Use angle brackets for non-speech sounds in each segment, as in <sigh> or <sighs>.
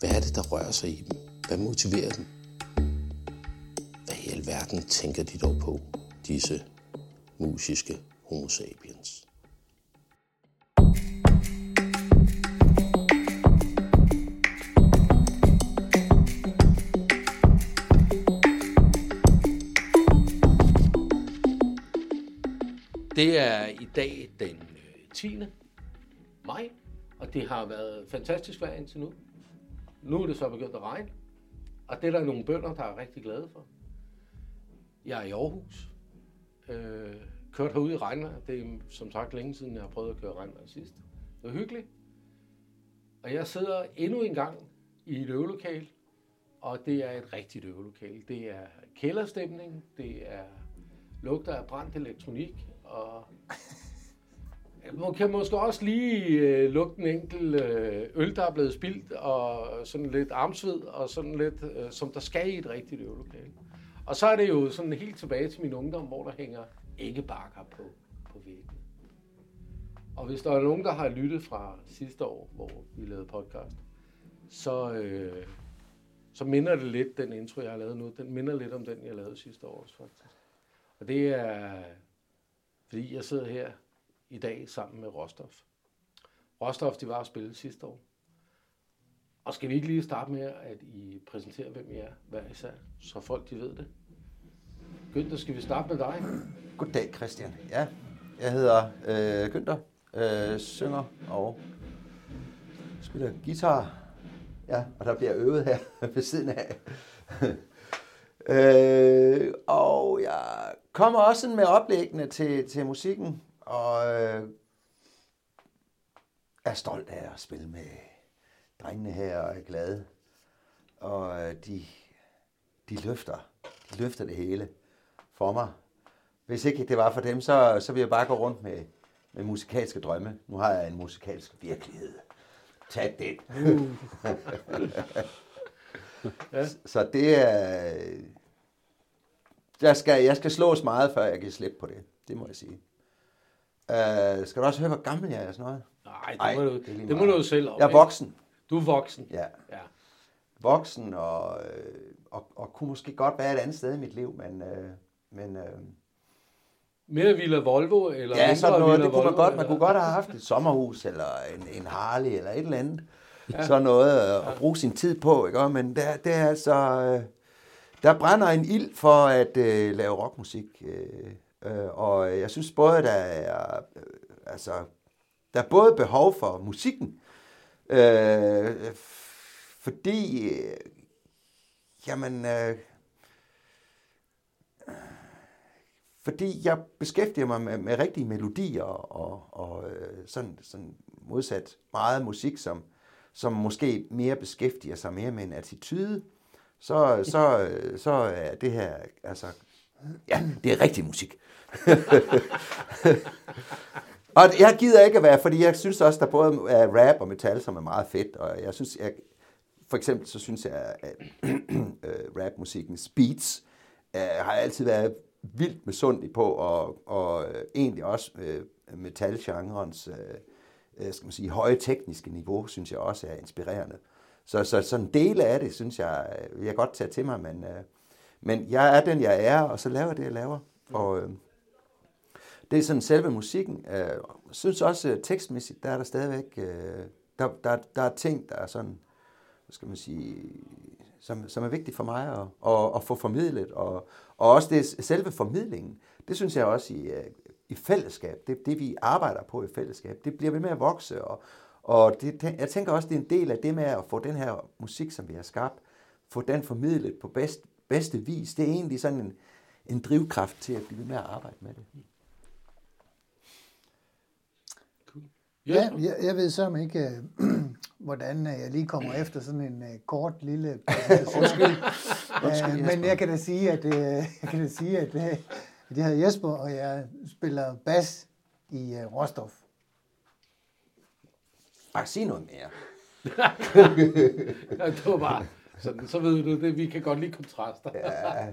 Hvad er det, der rører sig i dem? Hvad motiverer dem? Hvad i alverden tænker de dog på, disse musiske homo sapiens? Det er i dag den øh, 10. maj, og det har været fantastisk vejr indtil nu. Nu er det så begyndt at regne, og det er der nogle bønder, der er rigtig glade for. Jeg er i Aarhus. Øh, kørt herude i regnvejr. Det er som sagt længe siden, jeg har prøvet at køre regnvejr sidst. Det er hyggeligt. Og jeg sidder endnu en gang i et øvelokal, og det er et rigtigt øvelokal. Det er kælderstemning, det er lugter af brændt elektronik, og man kan måske også lige øh, lugte en enkelt øh, øl, der er blevet spildt, og sådan lidt armsved, og sådan lidt, øh, som der skal i et rigtigt øvelokale. Og så er det jo sådan helt tilbage til min ungdom, hvor der hænger ikke bakker på, på væggen. Og hvis der er nogen, der har lyttet fra sidste år, hvor vi lavede podcast, så, øh, så minder det lidt, den intro, jeg har lavet nu, den minder lidt om den, jeg lavede sidste år også, faktisk. Og det er, fordi jeg sidder her i dag sammen med Rostov. Rostov, de var at spille sidste år. Og skal vi ikke lige starte med, at I præsenterer, hvem I er hver især, så folk de ved det? Günther, skal vi starte med dig? Goddag, Christian. Ja, jeg hedder øh, Günther, øh, synger og spiller guitar. Ja, og der bliver øvet her <laughs> ved siden af. øh, og jeg kommer også med oplæggene til, til musikken, og øh, er stolt af at spille med drengene her, og er glad. Og øh, de, de løfter, de løfter det hele for mig. Hvis ikke det var for dem, så, så ville jeg bare gå rundt med, med musikalske drømme. Nu har jeg en musikalsk virkelighed. Tag den. Uh. <laughs> ja. <laughs> Så det er... Jeg skal, jeg skal slås meget, før jeg kan slippe på det. Det må jeg sige. Uh, skal du også høre, hvor gammel jeg er? Sådan noget? Nej, det, Ej, må, du, det, det må du jo selv om. Jeg er voksen. Du er voksen? Ja. ja. Voksen, og, og, og kunne måske godt være et andet sted i mit liv, men... Uh, men uh, mere Villa Volvo? Eller ja, sådan noget. Villa det kunne man godt. Man kunne godt have haft et sommerhus, eller en, en Harley, eller et eller andet. Ja. Sådan noget at, at bruge sin tid på, ikke? Men der, det er altså... Der brænder en ild for at uh, lave rockmusik. Uh, og jeg synes både, der er... Uh, altså, der er både behov for musikken, uh, fordi... Uh, jamen... Uh, fordi jeg beskæftiger mig med, med rigtige melodier og, og øh, sådan, sådan modsat meget musik, som, som måske mere beskæftiger sig mere med en attitude, så, så, så er det her, altså, ja, det er rigtig musik. og jeg gider ikke at være, fordi jeg synes også, der både er rap og metal, som er meget fedt, og jeg synes, jeg, for eksempel så synes jeg, at øh, rapmusikkens beats øh, har altid været vildt misundelig på, og, og øh, egentlig også øh, metalgenrens øh, øh, skal man sige, høje tekniske niveau, synes jeg også er inspirerende. Så, så sådan en del af det, synes jeg, øh, vil jeg godt tage til mig, men, øh, men jeg er den, jeg er, og så laver jeg det, jeg laver. Og øh, det er sådan selve musikken. Øh, synes også, øh, tekstmæssigt, der er der stadigvæk, øh, der, der, der er ting, der er sådan, hvad skal man sige, som, som er vigtigt for mig at, at, at få formidlet. Og, og også det, selve formidlingen, det synes jeg også i, øh, i fællesskab, det, det vi arbejder på i fællesskab, det bliver ved med at vokse. Og, og det, jeg tænker også, det er en del af det med at få den her musik, som vi har skabt, få den formidlet på bedst, bedste vis. Det er egentlig sådan en, en drivkraft til at blive ved med at arbejde med det. Ja, jeg, jeg ved så ikke, øh, <clears throat> hvordan øh, jeg lige kommer efter sådan en uh, kort lille <laughs> Undskyld. uh, men jeg kan da sige, at, uh, <laughs> jeg kan da sige, at, uh, at jeg hedder Jesper, og jeg spiller bas i uh, Rostov. Bare sig noget mere. <laughs> det var bare sådan, så ved du det. Vi kan godt lide kontraster. ja. <laughs>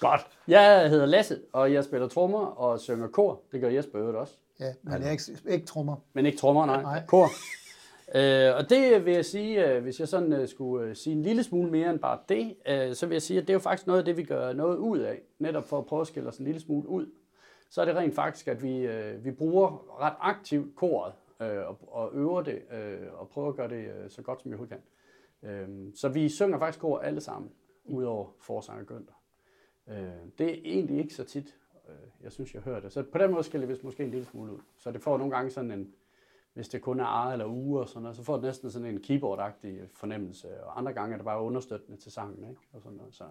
Godt. Jeg hedder Lasse, og jeg spiller trommer og synger kor. Det gør Jesper øvrigt også. Ja, men jeg er ikke, ikke trommer. Men ikke trommer, nej. nej. Kor. Øh, og det vil jeg sige, øh, hvis jeg sådan øh, skulle øh, sige en lille smule mere end bare det, øh, så vil jeg sige, at det er jo faktisk noget af det, vi gør noget ud af, netop for at prøve at skille os en lille smule ud. Så er det rent faktisk, at vi, øh, vi bruger ret aktivt koret øh, og, og øver det øh, og prøver at gøre det øh, så godt som vi overhovedet kan. Øh, så vi synger faktisk kor alle sammen, udover forsanger Gønter. Øh, det er egentlig ikke så tit, øh, jeg synes, jeg hører det. Så på den måde skal det måske en lille smule ud. Så det får nogle gange sådan en, hvis det kun er ejet eller uge og sådan noget, så får det næsten sådan en keyboard-agtig fornemmelse, og andre gange er det bare understøttende til sangen, ikke? Og sådan noget. Så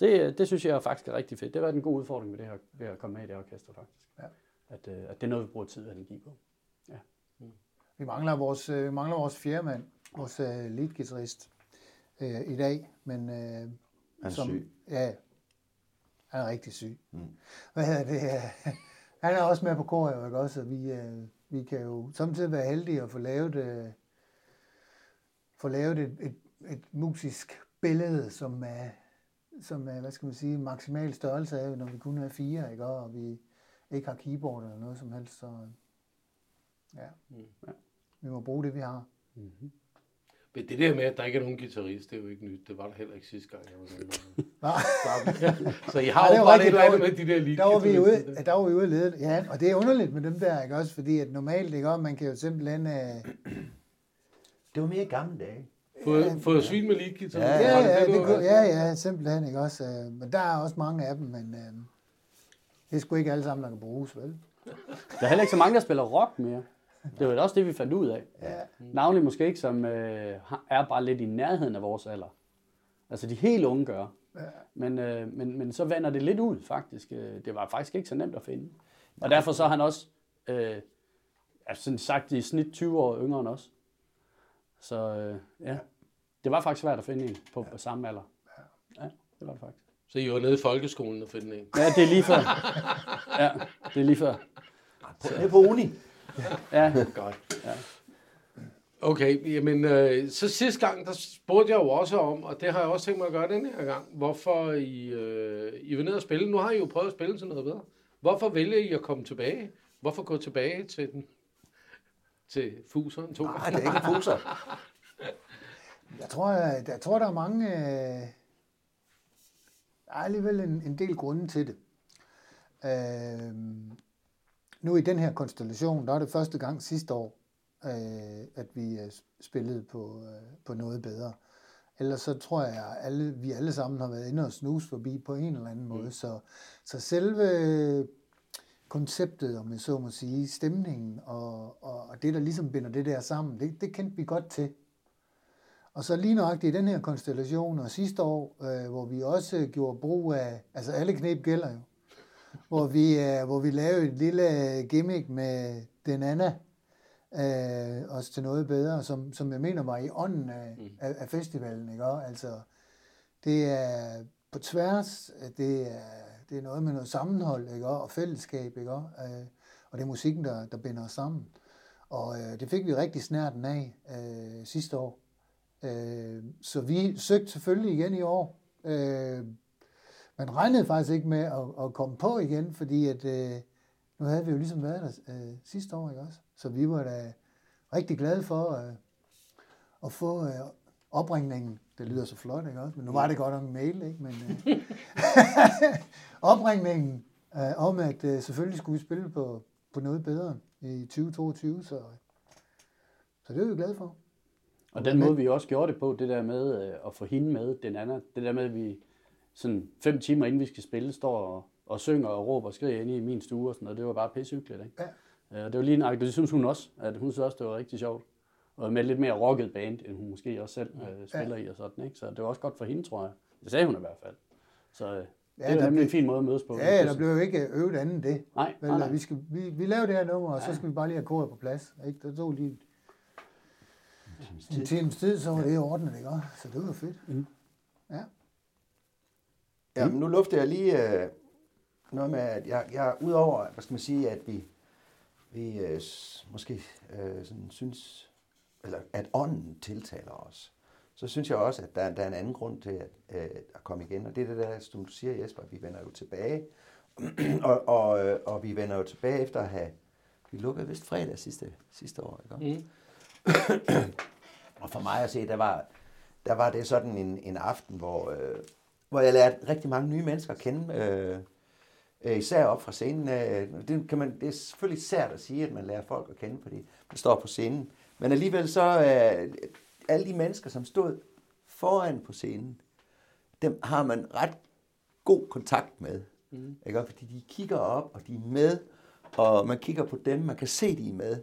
det, det synes jeg faktisk er rigtig fedt. Det har været en god udfordring med det her, ved at komme med i det orkester, faktisk. Ja. At, øh, at det er noget, vi bruger tid og energi på. Ja. Mm. Vi mangler vores, øh, vi mangler vores fjerde mand, vores uh, leadgitarrist uh, i dag, men uh, han er som, syg. Ja, han er rigtig syg. Mm. Hvad hedder det? <laughs> Han er også med på kor, ikke også? Vi, uh, vi kan jo samtidig være heldige at få lavet, uh, få lavet et, et, et musisk billede, som er, som er, hvad skal man sige, maksimal størrelse af, når vi kun er fire, ikke? Og vi ikke har keyboard eller noget som helst, så ja. Mm. ja. Vi må bruge det, vi har. Mm-hmm. Men det der med, at der ikke er nogen guitarist, det er jo ikke nyt. Det var der heller ikke sidste gang, jeg var med. <laughs> så I har jo bare et eller andet med de der lige der var vi ude, der. der var vi ude lede. Ja, og det er underligt med dem der, ikke også? Fordi at normalt, ikke også, man kan jo simpelthen... Uh... Det var mere gamle dage. Fået, ja, fået svin med lead guitar. Ja, ja, ja, det, det kunne, ja, ja, simpelthen, ikke også? Uh, men der er også mange af dem, men uh, det er sgu ikke alle sammen, der kan bruges, vel? Der er heller ikke så mange, der spiller rock mere. Det var også det, vi fandt ud af. Ja. Navnlig måske ikke, som øh, er bare lidt i nærheden af vores alder. Altså de helt unge gør. Ja. Men, øh, men, men så vender det lidt ud, faktisk. Øh, det var faktisk ikke så nemt at finde. Og derfor så er han også, øh, altså sagt, i snit 20 år yngre end os. Så øh, ja, det var faktisk svært at finde en på, på samme alder. Ja, det var det faktisk. Så I var nede i folkeskolen og finde en? Ja, det er lige før. Ja, det er lige før. Det er på uni. Ja. Godt. Ja. Okay, jamen, øh, så sidste gang, der spurgte jeg jo også om, og det har jeg også tænkt mig at gøre den her gang, hvorfor I, øh, I vil ned og spille. Nu har I jo prøvet at spille til noget bedre. Hvorfor vælger I at komme tilbage? Hvorfor gå tilbage til den? Til fuseren to Nej, det er ikke fuser. jeg, tror, jeg, jeg tror, der er mange... Øh, der er alligevel en, en del grunde til det. Øh, nu i den her konstellation, der er det første gang sidste år, øh, at vi øh, spillede på, øh, på noget bedre. Ellers så tror jeg, at alle, vi alle sammen har været inde og snus forbi på en eller anden mm. måde. Så, så selve konceptet, om jeg så må sige, stemningen og, og, og det, der ligesom binder det der sammen, det, det kendte vi godt til. Og så lige nøjagtigt i den her konstellation, og sidste år, øh, hvor vi også gjorde brug af, altså alle knep gælder jo, hvor vi, uh, hvor vi lavede et lille gimmick med den anden, uh, også til noget bedre, som, som jeg mener var i ånden af, mm. af, af festivalen. Ikke? Altså, det er på tværs, det er, det er noget med noget sammenhold ikke? og fællesskab, ikke? Uh, og det er musikken, der, der binder os sammen. Og uh, det fik vi rigtig snærten af uh, sidste år. Uh, så vi søgte selvfølgelig igen i år. Uh, man regnede faktisk ikke med at, at komme på igen, fordi at, øh, nu havde vi jo ligesom været der øh, sidste år, ikke også? Så vi var da rigtig glade for øh, at få øh, opringningen. Det lyder så flot, ikke også? Men nu var det godt nok en mail, ikke? Men øh, <laughs> opringningen øh, om, at øh, selvfølgelig skulle vi spille på, på noget bedre i 2022, så, så det er vi glade for. Og den måde, vi også gjorde det på, det der med øh, at få hende med, den anden, det der med, at vi sådan fem timer inden vi skal spille, står og, og synger og råber og skriger inde i min stue og sådan noget, det var bare pissehyggeligt, ikke? Ja. Øh, det var lige en det synes hun også, at hun synes også, det var rigtig sjovt. Og med lidt mere rocket band, end hun måske også selv øh, spiller ja. i og sådan, ikke? Så det var også godt for hende, tror jeg. Det sagde hun i hvert fald. Så øh, Ja, det er nemlig en fin måde at mødes på. Ja, der blev jo ikke øvet andet end det. Nej, Vel, nej, nej. Vi, skal, vi, vi laver det her nummer, og så skal vi bare lige have koret på plads. Ikke? Der tog lige en times tid, så var det i orden, ikke? Så det var fedt. Mm. Ja. Ja, men nu lufter jeg lige øh, noget med, at jeg, jeg udover, hvad skal man sige, at vi, vi øh, måske øh, sådan synes, eller at ånden tiltaler os, så synes jeg også, at der, der er en anden grund til at, øh, at komme igen, og det er det der, som du siger, Jesper, vi vender jo tilbage, <clears throat> og, og, øh, og vi vender jo tilbage efter at have, vi lukkede vist fredag sidste, sidste år, ikke? Mm. <clears throat> Og for mig at se, der var, der var det sådan en, en aften, hvor, øh, hvor jeg lærte rigtig mange nye mennesker at kende. Øh, øh, især op fra scenen. Øh, det, kan man, det er selvfølgelig sært at sige, at man lærer folk at kende, fordi man står på scenen. Men alligevel så, øh, alle de mennesker, som stod foran på scenen, dem har man ret god kontakt med. Mm. Ikke? Fordi de kigger op, og de er med, og man kigger på dem, man kan se, de er med.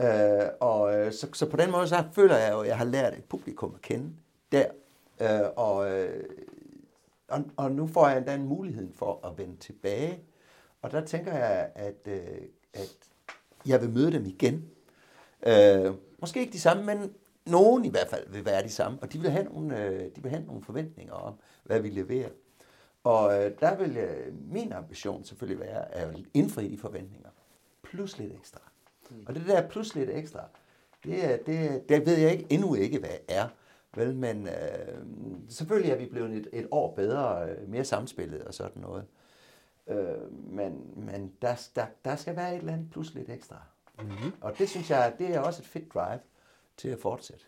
Øh, og så, så på den måde, så føler jeg jo, at jeg har lært et publikum at kende der. Øh, og, øh, og, og nu får jeg endda en mulighed for at vende tilbage. Og der tænker jeg, at, øh, at jeg vil møde dem igen. Øh, måske ikke de samme, men nogen i hvert fald vil være de samme. Og de vil have nogle, øh, de vil have nogle forventninger om, hvad vi leverer. Og øh, der vil jeg, min ambition selvfølgelig være at indfri de forventninger. Plus lidt ekstra. Mm. Og det der plus lidt ekstra, det, det, det ved jeg ikke, endnu ikke, hvad er. Vel, men øh, selvfølgelig er vi blevet et, et år bedre, øh, mere samspillet og sådan noget. Øh, men men der, der, der skal være et eller andet plus lidt ekstra. Mm-hmm. Og det synes jeg, det er også et fedt drive til at fortsætte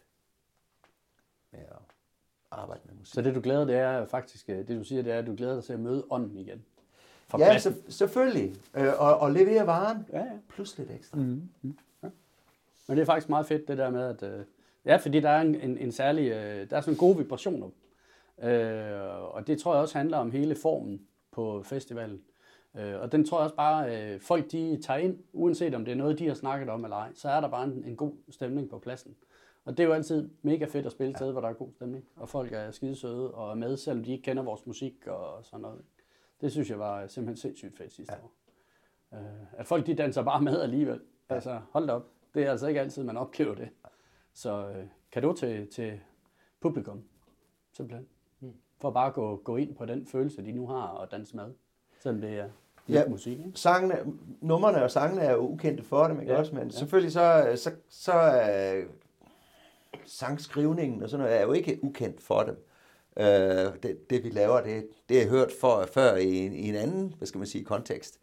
med at arbejde med musik. Så det du glæder, det er faktisk, øh, det du siger, det er, at du glæder dig til at møde ånden igen. Fra Ja, så, selvfølgelig. Øh, og, og levere varen Ja, ja. plus lidt ekstra. Mm. Men det er faktisk meget fedt, det der med, at... Øh, ja, fordi der er en, en, en særlig... Øh, der er sådan gode vibrationer. Øh, og det tror jeg også handler om hele formen på festivalen. Øh, og den tror jeg også bare, øh, folk de tager ind, uanset om det er noget, de har snakket om eller ej, så er der bare en, en god stemning på pladsen. Og det er jo altid mega fedt at spille et sted, hvor der er god stemning, og folk er skide søde og er med, selvom de ikke kender vores musik og sådan noget. Det synes jeg var simpelthen sindssygt fedt sidste ja. år. Øh, at folk de danser bare med alligevel. Ja. Altså, hold da op. Det er altså ikke altid, man oplever det. Så øh, kado til, til publikum, simpelthen. Mm. For bare at gå, gå ind på den følelse, de nu har og danse med. Selvom det er Ja. musik, ikke? Sangene, numrene og sangene er jo ukendte for dem, ikke Ja, også? Men ja. selvfølgelig så, så, så er sangskrivningen og sådan noget er jo ikke ukendt for dem. Øh, det, det vi laver, det, det er hørt for, før i en, i en anden, hvad skal man sige, kontekst.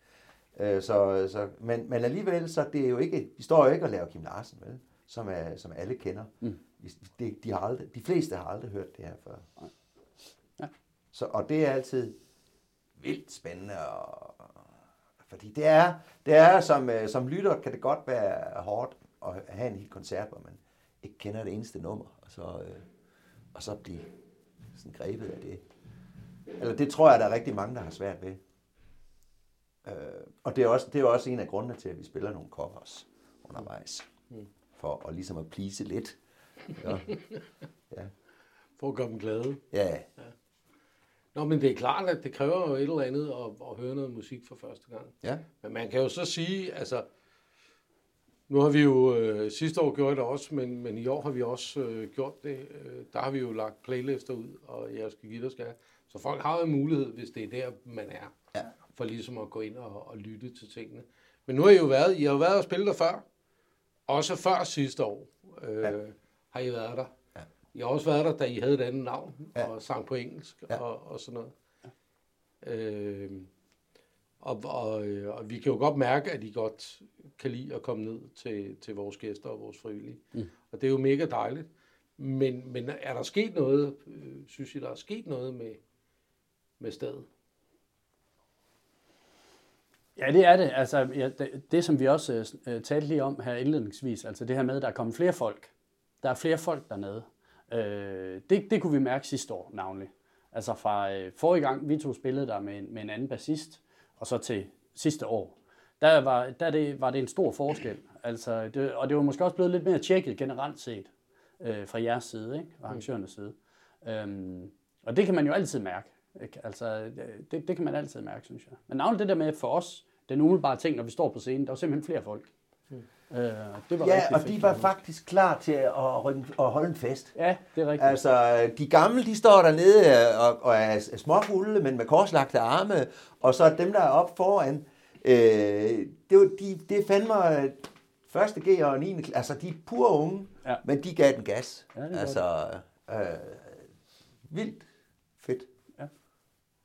Øh, så, så, men, men alligevel, så det er jo ikke, vi står jo ikke og laver Kim Larsen, vel? Som, er, som alle kender. Mm. De, de, har aldrig, de fleste har aldrig hørt det her før. Ja. Så, og det er altid vildt spændende, og, fordi det er, det er som, øh, som lytter kan det godt være hårdt at have en hel koncert, hvor man ikke kender det eneste nummer, og så, øh, og så blive sådan grebet af det. Eller det tror jeg, der er rigtig mange, der har svært ved. Øh, og det er, også, det er også en af grundene til, at vi spiller nogle covers undervejs. For at ligesom at please lidt. Ja. Ja. For at gøre dem glade. ja. Nå, men det er klart, at det kræver jo et eller andet at, at høre noget musik for første gang. ja. Men man kan jo så sige, altså, nu har vi jo øh, sidste år gjort det også, men, men i år har vi også øh, gjort det. Øh, der har vi jo lagt playlister ud, og jeg skal give dig skal. Så folk har jo en mulighed, hvis det er der, man er, Ja. for ligesom at gå ind og, og lytte til tingene. Men nu har I jo været, I har jo været og spille der før. Også før sidste år øh, Ja. har I været der. Ja. I har også været der, da I havde et andet navn Ja. og sang på engelsk Ja. og, og sådan noget. Ja. Øh, og, og, og vi kan jo godt mærke, at I godt kan lide at komme ned til, til vores gæster og vores frivillige. Mm. Og det er jo mega dejligt. Men, men er der sket noget, øh, synes I, der er sket noget med, med stedet? Ja, det er det. Altså, ja, det, det, som vi også øh, øh, talte lige om her indledningsvis, altså det her med, at der er kommet flere folk Der er flere folk dernede. Øh, det, det kunne vi mærke sidste år navnlig. Altså fra øh, forrige gang, vi to spillede der med, en- med en anden bassist, og så til sidste år, der var, der det, var det en stor forskel. Altså, det, og det var måske også blevet lidt mere tjekket generelt set øh, fra jeres side, ikke? og arrangørernes side. Øhm, og det kan man jo altid mærke. Ikke? Altså, det, det kan man altid mærke, synes jeg. Men navnlig det der med for os, den umiddelbare ting, når vi står på scenen, der var simpelthen flere folk. Øh, det var Ja, rigtig og fedt. de var faktisk klar til at, rykke, at holde en fest. Ja, det er rigtigt. Altså, de gamle, de står dernede og, og er småfulde, men med korslagte arme, og så dem, der er oppe foran, øh, det, var, de, det er fandme øh, første G og 9. klasse, altså de er pure unge, Ja. men de gav den gas. Ja, det altså, øh, vildt.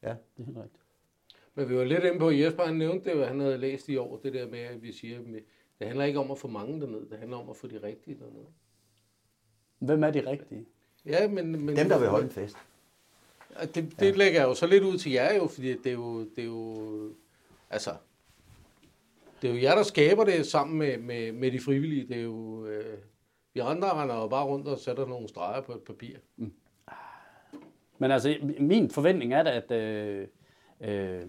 Ja. Det er helt rigtigt. Men vi var lidt inde på, Jesper han nævnte det, han havde læst i år, det der med, at vi siger, at det handler ikke om at få mange derned, det handler om at få de rigtige derned. Hvem er de rigtige? Ja, men... men Dem, der vil holde en fest. Det, det ja. lægger jeg jo så lidt ud til jer jo, fordi det er jo, det er jo altså, det er jo jer, der skaber det sammen med, med, med de frivillige. Det er jo, øh, vi andre render jo bare rundt og sætter nogle streger på et papir. Men altså, min forventning er da, at, øh, øh,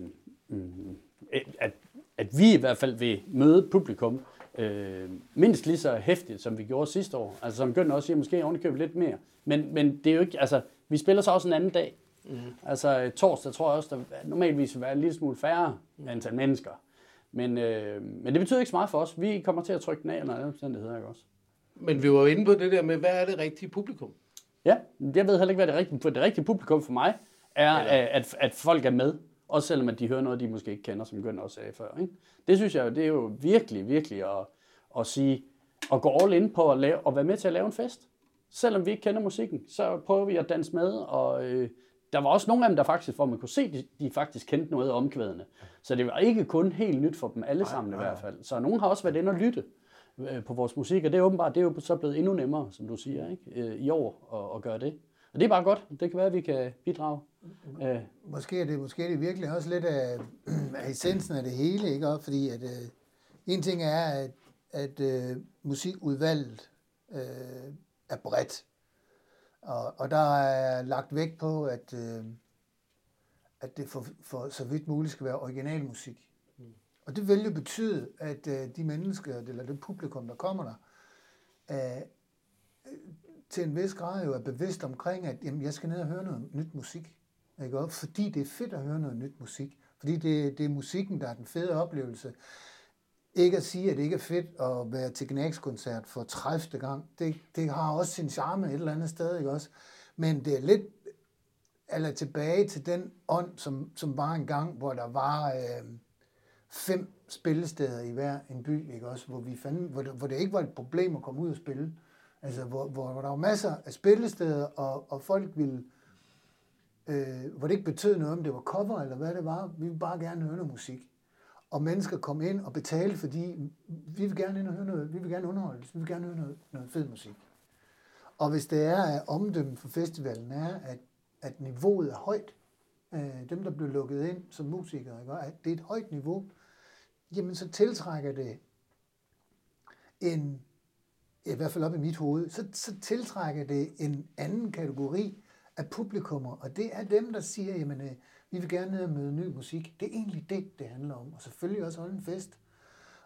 mm, at, at vi i hvert fald vil møde publikum øh, mindst lige så hæftigt, som vi gjorde sidste år. Altså som Gøn også siger, måske ovenikøbet lidt mere. Men, men det er jo ikke, altså, vi spiller så også en anden dag. Mm. Altså øh, torsdag tror jeg også, der normalvis vil være en lille smule færre antal mennesker. Men, øh, men det betyder ikke så meget for os. Vi kommer til at trykke den af under alle omstændigheder, ikke også? Men vi var inde på det der med, hvad er det rigtige publikum? Ja, jeg ved heller ikke, hvad det rigtige, for det rigtige publikum for mig er, at, at folk er med. Også selvom at de hører noget, de måske ikke kender, som Gøn også sagde før. Ikke? Det synes jeg, det er jo virkelig, virkelig at, at sige, at gå all in på at, lave, at være med til at lave en fest. Selvom vi ikke kender musikken, så prøver vi at danse med, og øh, der var også nogle af dem, der faktisk, hvor man kunne se, de, de faktisk kendte noget af omkvædene. Så det var ikke kun helt nyt for dem alle sammen i hvert fald. Så nogen har også været inde og lytte på vores musik, og det er åbenbart, det er jo så blevet endnu nemmere, som du siger, ikke? Øh, i år at, at gøre det. Og det er bare godt. Det kan være, at vi kan bidrage. Øh, Måske er det, måske er det virkelig også lidt af, <clears throat> af essensen af det hele, ikke? Fordi at, øh, en ting er, at, at øh, musikudvalget øh, er bredt. Og, og der er lagt vægt på, at, øh, at det for, for så vidt muligt skal være originalmusik. Og det vil jo betyde, at øh, de mennesker, eller det publikum, der kommer der, er, til en vis grad jo er bevidst omkring, at jamen, jeg skal ned og høre noget nyt musik. Ikke? også? Fordi det er fedt at høre noget nyt musik. Fordi det, det er musikken, der er den fede oplevelse. Ikke at sige, at det ikke er fedt at være til Gnags-koncert for 30. gang. Det, det har også sin charme et eller andet sted, ikke også? Men det er lidt eller tilbage til den ånd, som, som var en gang, hvor der var øh, fem spillesteder i hver en by, ikke også? Hvor, vi fandt, hvor, det, hvor det ikke var et problem at komme ud og spille. Altså, hvor, hvor, hvor der var masser af spillesteder, og, og folk ville, øh, hvor det ikke betød noget, om det var cover eller hvad det var. Vi ville bare gerne høre noget musik. Og mennesker kom ind og betalte, fordi vi vil gerne ind og høre noget, vi vil gerne underholdes, vi vil gerne høre noget, noget fed musik. Og hvis det er, at omdømmet for festivalen er, at, at niveauet er højt, øh, dem der blev lukket ind som musikere, ikke? at det er et højt niveau, jamen så tiltrækker det en, i hvert fald op i mit hoved, så, så tiltrækker det en anden kategori af publikummer, og det er dem, der siger, jamen, øh, vi vil gerne ned og møde ny musik. Det er egentlig det, det handler om, og selvfølgelig også holde en fest.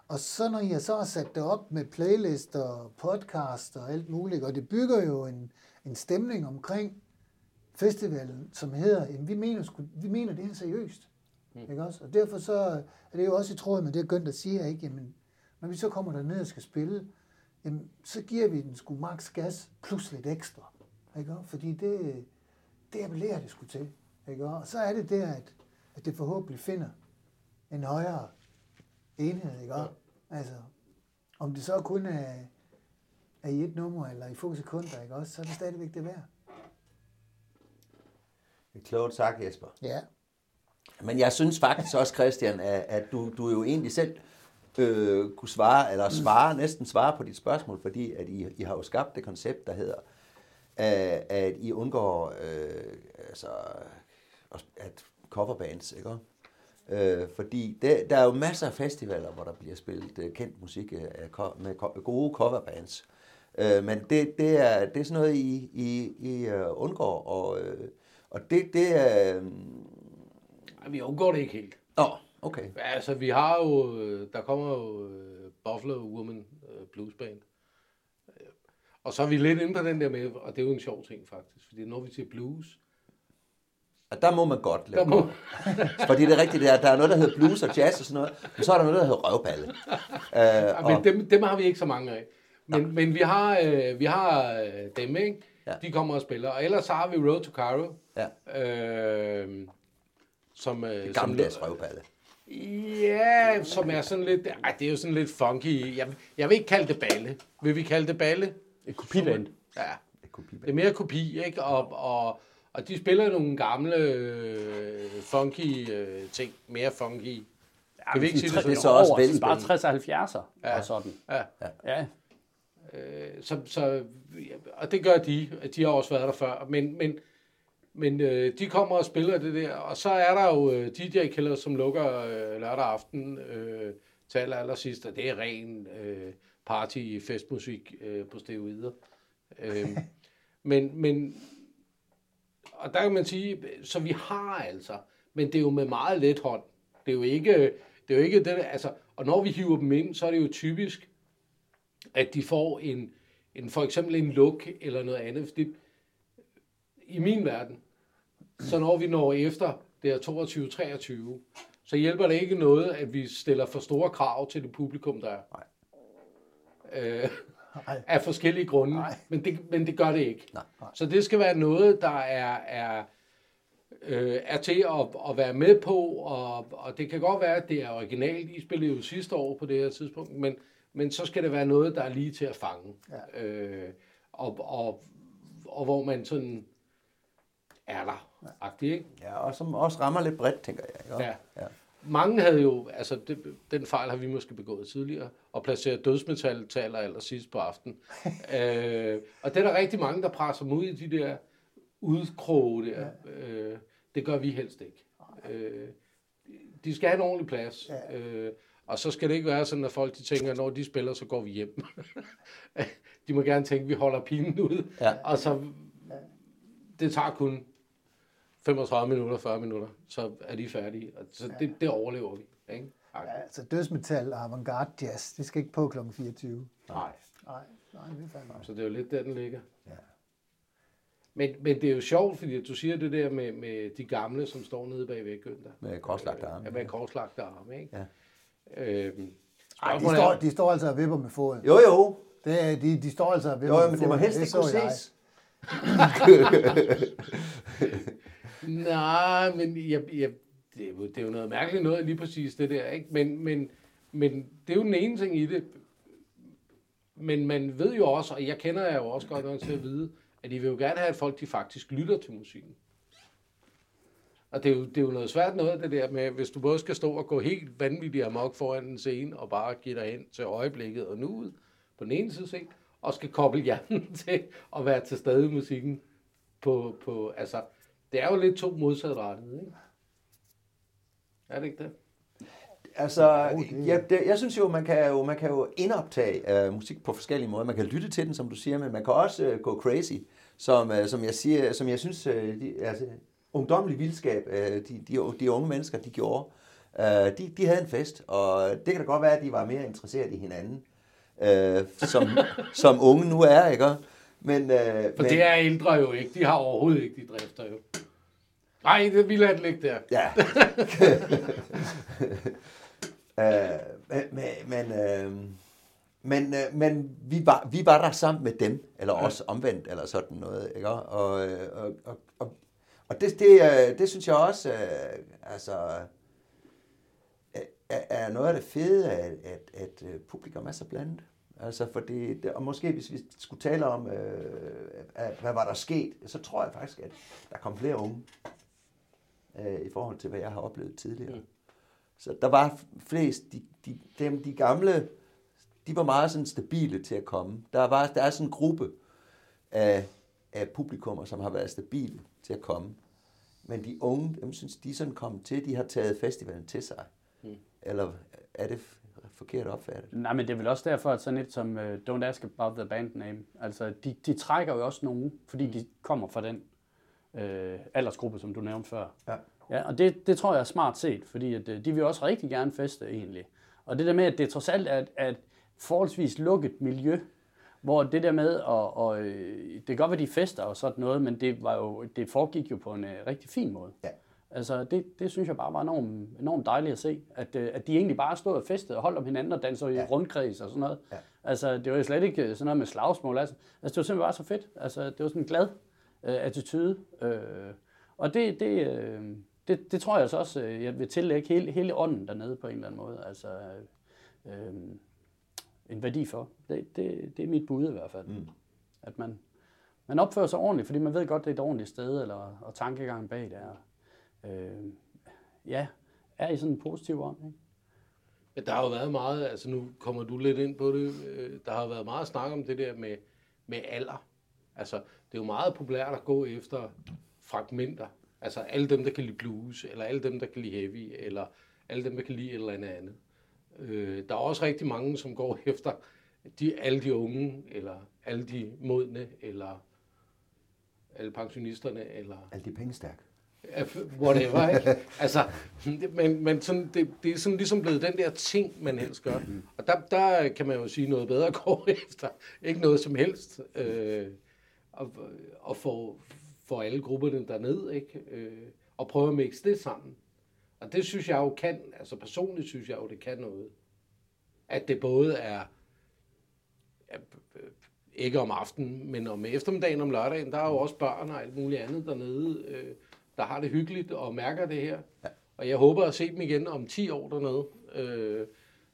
Og så når jeg så har sat det op med playlister, podcast og alt muligt, og det bygger jo en, en stemning omkring festivalen, som hedder, jamen, vi mener, vi mener det her seriøst. Mm. Ikke også? Og derfor så er det jo også i tråd med det, Gønt siger, ikke? Jamen, når vi så kommer derned og skal spille, jamen, så giver vi den sgu max gas plus lidt ekstra. Ikke? også? Fordi det, det appellerer det sgu til. Ikke? Og så er det der, at, at det forhåbentlig finder en højere enhed. Ikke? Ja. Altså, om det så kun er, er i et nummer eller i få sekunder, ikke? Også, så er det stadigvæk det værd. Det er klogt sagt, Jesper. Ja. Men jeg synes faktisk også, Christian, at, at du, du jo egentlig selv øh, kunne svare, eller svare, næsten svare på dit spørgsmål, fordi at I, I har jo skabt det koncept, der hedder, at, at I undgår øh, altså, at coverbands, ikke? Øh, fordi det, der er jo masser af festivaler, hvor der bliver spillet øh, kendt musik øh, med ko- gode coverbands. Øh, men det, det, er, det er sådan noget, I, I, I uh, undgår, og, øh, og det, det er... Øh, vi undgår det ikke helt. Åh, oh, okay. Ja, Altså, vi har jo, øh, der kommer jo øh, Buffalo Woman øh, Blues Band. Og så er vi lidt inde på den der med, og det er jo en sjov ting faktisk, fordi når vi siger blues, Og der må man godt lave der må, Fordi det er rigtigt, der, der er noget, der hedder blues og jazz og sådan noget, men så er der noget, der hedder røvballe. Ja, Øh, men og, dem, dem har vi ikke så mange af. Men, men vi har, øh, vi har øh, dem, ikke? Ja. De kommer og spiller. Og ellers så har vi Road to Cairo, ja, øh, som, øh, som, gammeldags røvballe. Ja, som er sådan lidt, ej, det er jo sådan lidt funky. Jeg, jeg vil ikke kalde det balle. Vil vi kalde det balle? Et kopiband. Ja, Det kunne det er mere kopi, ikke? Og, og, og de spiller nogle gamle øh, funky øh, ting. Mere funky. Kan vi ikke sige det Det er så også over, vældig Bare spændende. 60 og 70'er Ja. og sådan. Ja. Ja. Øh, så, så, og det gør de. De har også været der før. Men, men, men øh, de kommer og spiller det der. Og så er der jo øh, DJ Killer, som lukker øh, lørdag aften øh, til aller, aller sidst. Og det er ren øh, party festmusik øh, på steroider. Øh, <laughs> men, men, og der kan man sige, så vi har altså, men det er jo med meget let hånd. Det er jo ikke, det er jo ikke det, altså, og når vi hiver dem ind, så er det jo typisk, at de får en, en for eksempel en look eller noget andet. Fordi I min verden, så når vi når efter det er 22-23, så hjælper det ikke noget, at vi stiller for store krav til det publikum, der er. Nej. Øh, Nej. af forskellige grunde, Nej. men det, men det gør det ikke. Nej. Så det skal være noget, der er, er, øh, er til at, at være med på, og, og det kan godt være, at det er originalt. I spillede jo sidste år på det her tidspunkt, men, men så skal det være noget, der er lige til at fange. Ja. Øh, og, og, og hvor man sådan er der. Ja. Ikke? Ja, og som også rammer lidt bredt, tænker jeg. Ikke? Ja. ja. Mange havde jo, altså det, den fejl har vi måske begået tidligere, og placeret dødsmetal til aller, sidst på aftenen. <laughs> øh, og det er der rigtig mange, der presser mod i de der udkroge der. Ja. Øh, det gør vi helst ikke. Øh, de skal have en ordentlig plads. Ja. Øh, og så skal det ikke være sådan, at folk de tænker, når de spiller, så går vi hjem. <laughs> de må gerne tænke, at vi holder pinen ud. Ja. Og så, det tager kun 35 minutter, 40 minutter, så er de færdige. Og Så det, det overlever vi. Ikke? Ja, altså dødsmetal og avantgarde jazz, det skal ikke på kl. 24. Nej. Nej, nej, det er fandme. Så det er jo lidt der, den ligger. Ja. Men, men det er jo sjovt, fordi du siger det der med, med de gamle, som står nede bag væggen der. Med korslagte arme. Ja, med korslagte arme, ikke? Ja. Øhm, Ej, de står, de står altså og vipper med foden. Jo, jo. Det er, de, de står altså og vipper Jo, jo, med men det må foden. helst ikke kunne ses. <laughs> Nej, men jeg, jeg, det, er jo, det er jo noget mærkeligt noget, lige præcis det der, ikke? Men, men, men det er jo den ene ting i det. Men man ved jo også, og jeg kender jer jo også godt nok til at vide, at de vil jo gerne have, at folk de faktisk lytter til musikken. Og det er, jo, det er jo noget svært noget, det der med, hvis du både skal stå og gå helt vanvittigt amok foran en scene, og bare give dig hen til øjeblikket og nuet, på den ene side set, og skal koble hjernen <laughs> til at være til stede i musikken på, på altså, det er jo lidt to modsatrettede, ikke? Er det ikke det? Altså, ja, det, jeg synes jo, man kan jo, man kan jo indoptage uh, musik på forskellige måder. Man kan lytte til den, som du siger, men man kan også uh, gå crazy, som, uh, som jeg siger, som jeg synes, uh, de, altså, ungdommelig vildskab, uh, de, de, de unge mennesker, de gjorde, uh, de, de havde en fest, og det kan da godt være, at de var mere interesseret i hinanden, uh, som, <laughs> som unge nu er, ikke? Men, uh, For men, det er ældre jo ikke. De har overhovedet ikke de drifter jo. Nej, det vil jeg ligge der. Ja. <laughs> <laughs> øh, men, men, øh, men, øh, men vi, var, vi var der sammen med dem, eller også omvendt, eller sådan noget. Ikke? Og, øh, og, og, og, og det, det, øh, det synes jeg også, øh, altså, er, er noget af det fede, at, at, at øh, publikum er så blandet. Altså fordi, det, og måske hvis vi skulle tale om, øh, at, hvad var der sket, så tror jeg faktisk, at der kom flere unge øh, i forhold til, hvad jeg har oplevet tidligere. Mm. Så der var flest, de, de, dem, de gamle, de var meget sådan stabile til at komme. Der, var, der er sådan en gruppe af, af publikummer, som har været stabile til at komme. Men de unge, dem synes, de sådan kommet til, de har taget festivalen til sig. Mm. Eller er det forkert opfattet. Nej, men det er vel også derfor, at sådan et som uh, Don't Ask About the Band Name, altså de, de trækker jo også nogen, fordi de kommer fra den uh, aldersgruppe, som du nævnte før. Ja. Ja, og det, det tror jeg er smart set, fordi at, uh, de vil også rigtig gerne feste egentlig. Og det der med, at det trods alt er et, er et forholdsvis lukket miljø, hvor det der med, at, og, øh, det kan godt være, de fester og sådan noget, men det, var jo, det foregik jo på en uh, rigtig fin måde. Ja. Altså, det, det synes jeg bare var enormt, enormt dejligt at se, at, øh, at de egentlig bare stod og festede og holdt om hinanden og dansede ja. i rundkreds og sådan noget. Ja. Altså, det var jo slet ikke sådan noget med slagsmål. Altså, altså det var simpelthen bare så fedt. Altså, det var sådan en glad øh, attitude. Øh, og det, det, øh, det, det tror jeg så også, øh, jeg vil tillægge hele, hele ånden dernede på en eller anden måde. Altså, øh, en værdi for. Det, det, det er mit bud i hvert fald. Mm. At man, man opfører sig ordentligt, fordi man ved godt, det er et ordentligt sted, eller, og tankegangen bag det er øh, ja, er i sådan en positiv ånd. Ikke? Ja, der har jo været meget, altså nu kommer du lidt ind på det, øh, der har jo været meget snak om det der med, med alder. Altså, det er jo meget populært at gå efter fragmenter. Altså alle dem, der kan lide blues, eller alle dem, der kan lide heavy, eller alle dem, der kan lide et eller andet andet. Øh, der er også rigtig mange, som går <laughs> efter de, alle de unge, eller alle de modne, eller alle pensionisterne, eller... Alle de pengestærke whatever, ikke? <laughs> Altså, men, men sådan, det, det er sådan ligesom blevet den der ting, man helst gør. Og der, der kan man jo sige noget bedre går <laughs> efter. Ikke noget som helst. Øh, og, og få, få alle grupperne derned, ikke? Øh, og prøve at mixe det sammen. Og det synes jeg jo kan, altså personligt synes jeg jo, det kan noget. At det både er, ikke om aftenen, men om eftermiddagen, om lørdagen, der er jo også børn og alt muligt andet dernede. Øh, der har det hyggeligt og mærker det her. Ja. Og jeg håber at se dem igen om 10 år dernede. Øh,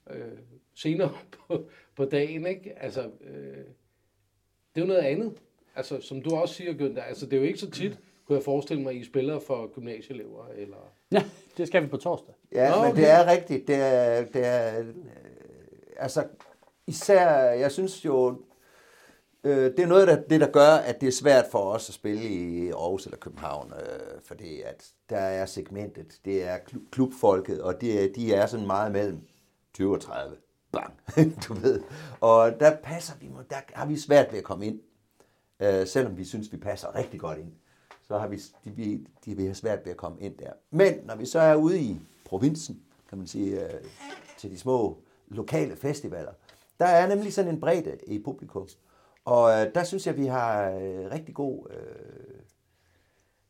øh, senere <laughs> på, på dagen, ikke? Altså, øh, det er jo noget andet. Altså, som du også siger, Günther, altså, det er jo ikke så tit, kunne jeg forestille mig, at I spiller for gymnasieelever, eller... Ja, det skal vi på torsdag. Ja, Nå, okay. men det er rigtigt. Det er, det er, altså, især, jeg synes jo, Øh, det er noget af det, der gør, at det er svært for os at spille i Aarhus eller København, øh, fordi at der er segmentet, det er klubfolket, og det, de er sådan meget mellem 20 og 30. Bang, <laughs> du ved. Og der passer vi, der har vi svært ved at komme ind, øh, selvom vi synes, vi passer rigtig godt ind. Så har vi, de, de, de vil have svært ved at komme ind der. Men når vi så er ude i provinsen, kan man sige, øh, til de små lokale festivaler, der er nemlig sådan en bredde i publikum. Og øh, der synes jeg, vi har øh, rigtig god øh,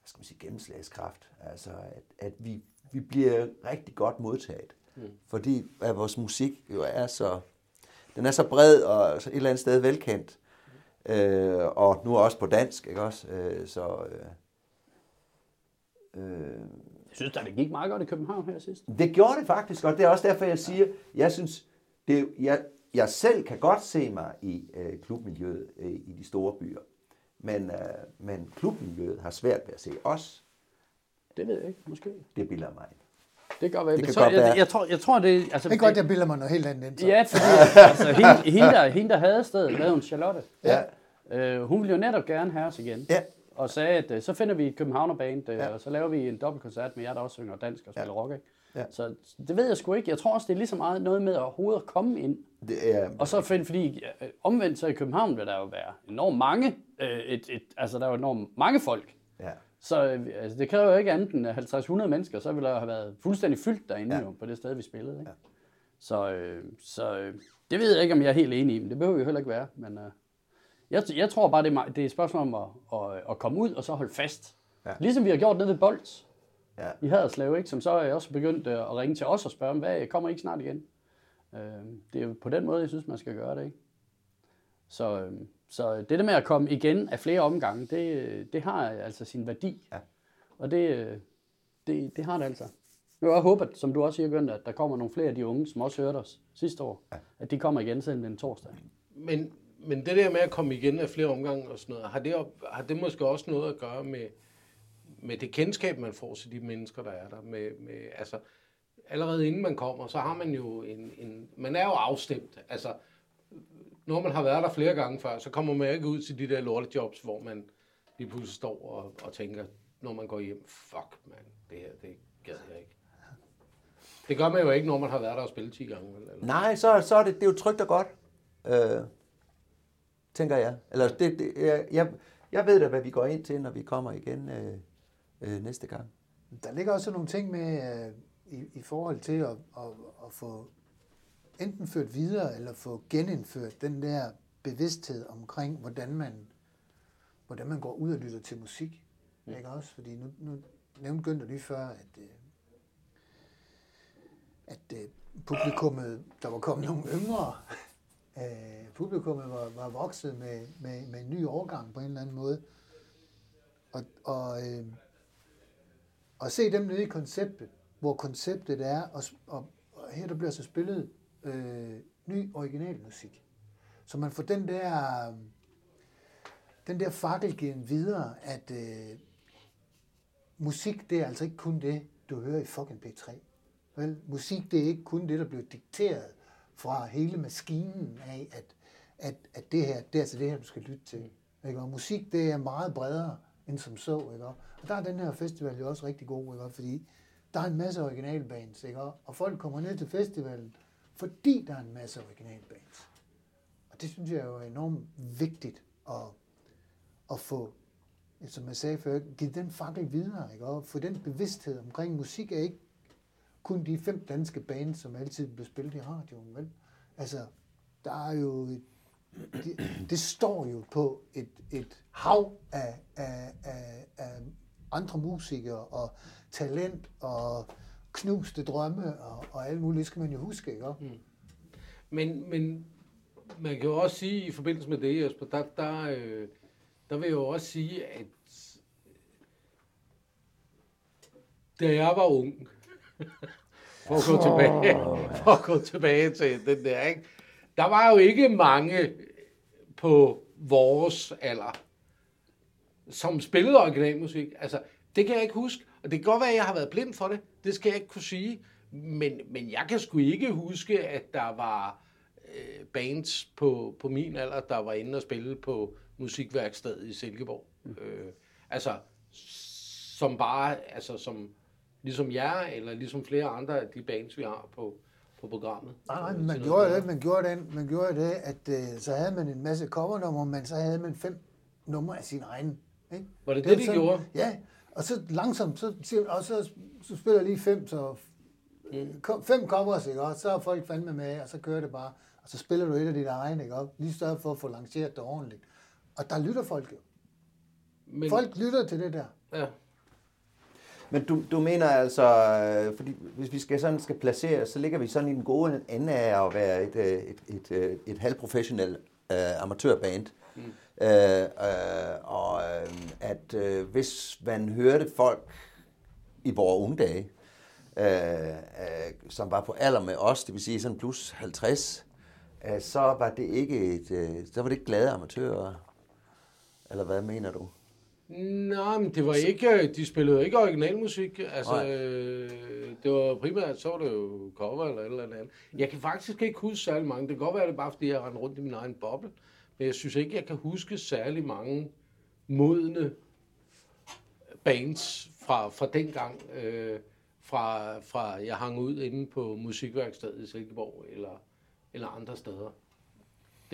hvad skal man sige, gennemslagskraft. Altså, at, at vi, vi bliver rigtig godt modtaget. Mm. Fordi at vores musik jo er så, den er så bred og så et eller andet sted velkendt. Mm. Øh, og nu også på dansk, ikke også? Øh, så, øh, øh, jeg synes da, det gik meget godt i København her sidst. Det gjorde det faktisk, og det er også derfor, jeg siger, jeg synes, det, jeg, jeg selv kan godt se mig i øh, klubmiljøet øh, i de store byer, men, øh, men klubmiljøet har svært ved at se os. Det ved jeg ikke, måske. Det bilder mig Det kan godt være. Det kan så, godt jeg, være. Jeg, tror, jeg tror, det... Altså, det er godt, jeg bilder mig noget helt andet end så. Ja, fordi <laughs> altså, hende, hende, der, hende, der havde stedet, lavede hun Charlotte. Ja. Øh, hun ville jo netop gerne have os igen. Ja. Og sagde, at øh, så finder vi et Københavnerband, øh, ja. og så laver vi en dobbeltkoncert med jer, der også synger dansk og spiller ja. rock. Ikke? Ja. Så det ved jeg sgu ikke. Jeg tror også, det er lige så meget noget med at overhovedet komme ind. Det er, og så find, fordi øh, omvendt så i København vil der jo være enormt mange, øh, et, et, altså der er jo enormt mange folk. Ja. Så øh, altså, det kræver jo ikke andet end 50-100 mennesker, så ville der have været fuldstændig fyldt derinde ja. jo, på det sted, vi spillede. Ikke? Ja. Så, øh, så øh, det ved jeg ikke, om jeg er helt enig i, men det behøver jo heller ikke være. Men øh, jeg, jeg tror bare, det er, det er et spørgsmål om at, at, at komme ud og så holde fast. Ja. Ligesom vi har gjort nede ved Bolt ja. i Haderslev, ikke? som så er jeg også begyndt øh, at ringe til os og spørge, hvad kommer I ikke snart igen? Øh, det er på den måde, jeg synes, man skal gøre det. Ikke? Så, øh, så det der med at komme igen af flere omgange, det, det har altså sin værdi. Ja. Og det, øh, det, det har det altså. Jeg håber, som du også siger, Gønne, at der kommer nogle flere af de unge, som også hørte os sidste år, ja. at de kommer igen siden den torsdag. Men, men det der med at komme igen af flere omgange og sådan noget, har det, har det måske også noget at gøre med, med det kendskab, man får til de mennesker, der er der. Med, med, altså, allerede inden man kommer, så har man jo en, en... Man er jo afstemt. Altså, når man har været der flere gange før, så kommer man ikke ud til de der lortejobs, hvor man lige pludselig står og, og tænker, når man går hjem, fuck man, det her, det gad jeg ikke. Det gør man jo ikke, når man har været der og spillet 10 gange. Eller? Nej, så, så er det, det er jo trygt og godt, øh, tænker jeg. Eller det, det, jeg, jeg, jeg ved da, hvad vi går ind til, når vi kommer igen øh, øh, næste gang. Der ligger også nogle ting med øh, i, i forhold til at, at, at få enten ført videre eller få genindført den der bevidsthed omkring, hvordan man, hvordan man går ud og lytter til musik. Mm. Ikke også? Fordi nu, nu nævnte Günther lige før, at, øh, at øh, publikummet, der var kommet nogle yngre, <laughs> øh, publikummet var, var vokset med, med, med en ny årgang på en eller anden måde. Og, og, øh, og se dem nede i konceptet, hvor konceptet er, og, og, og her der bliver så spillet øh, ny original musik. Så man får den der, den der fakkel givet videre, at øh, musik, det er altså ikke kun det, du hører i fucking P3. Vel? Musik, det er ikke kun det, der bliver dikteret fra hele maskinen af, at, at, at det her, det er altså det her, du skal lytte til. Ikke? Og musik, det er meget bredere end som så. Ikke? Og der er den her festival jo også rigtig god, ikke? fordi der er en masse originalbands, ikke? og folk kommer ned til festivalen, fordi der er en masse originalbands. Og det synes jeg er jo enormt vigtigt at, at få, som jeg sagde før, give den fakkel videre, ikke? og få den bevidsthed omkring musik er ikke kun de fem danske bands, som altid bliver spillet i radioen, vel? Altså, der er jo et, det, det står jo på et, et hav af, af, af, af andre musikere og talent og knuste drømme og, og alt muligt, det skal man jo huske, ikke? Mm. Men, men man kan jo også sige, i forbindelse med det, Jesper, der, der, øh, der vil jeg jo også sige, at da jeg var ung, <laughs> for at gå tilbage, for at gå tilbage til den der, ikke? Der var jo ikke mange på vores alder, som spillede originalmusik. Altså, det kan jeg ikke huske. Og det kan godt være, at jeg har været blind for det. Det skal jeg ikke kunne sige. Men, men jeg kan sgu ikke huske, at der var øh, bands på, på min alder, der var inde og spille på musikværkstedet i Silkeborg. Mm. Øh, altså, som bare, altså som, ligesom jer, eller ligesom flere andre af de bands, vi har på, på programmet. Nej, man gjorde det, man gjorde den, man gjorde det, at øh, så havde man en masse covernumre, men så havde man fem numre af sin egen. Ikke? Var det det, det de sådan, gjorde? Ja, og så langsomt, så, og så, så spiller lige fem, så mm. fem covers, ikke? Og så er folk fandme med, og så kører det bare. Og så spiller du et af dit egne, ikke? Og lige større for at få lanceret det ordentligt. Og der lytter folk jo. Men, folk lytter til det der. Ja. Men du, du mener altså, øh, fordi hvis vi skal sådan skal placere, så ligger vi sådan i den gode ende af at være et, øh, et, et, et, et halvprofessionelt uh, amatørband. Mm. Uh, uh, og at uh, hvis man hørte folk i vores unge dage, uh, uh, som var på alder med os, det vil sige sådan plus 50, uh, så var det ikke et, uh, så var det ikke glade amatører. Eller hvad mener du? Nej, men det var ikke, de spillede ikke originalmusik. Altså, øh, det var primært, så var det jo cover eller et eller andet. Jeg kan faktisk ikke huske særlig mange. Det kan godt være, det er bare, fordi jeg render rundt i min egen boble. Men jeg synes ikke, jeg kan huske særlig mange modne bands fra, fra dengang. Øh, fra, fra jeg hang ud inde på musikværkstedet i Silkeborg eller, eller andre steder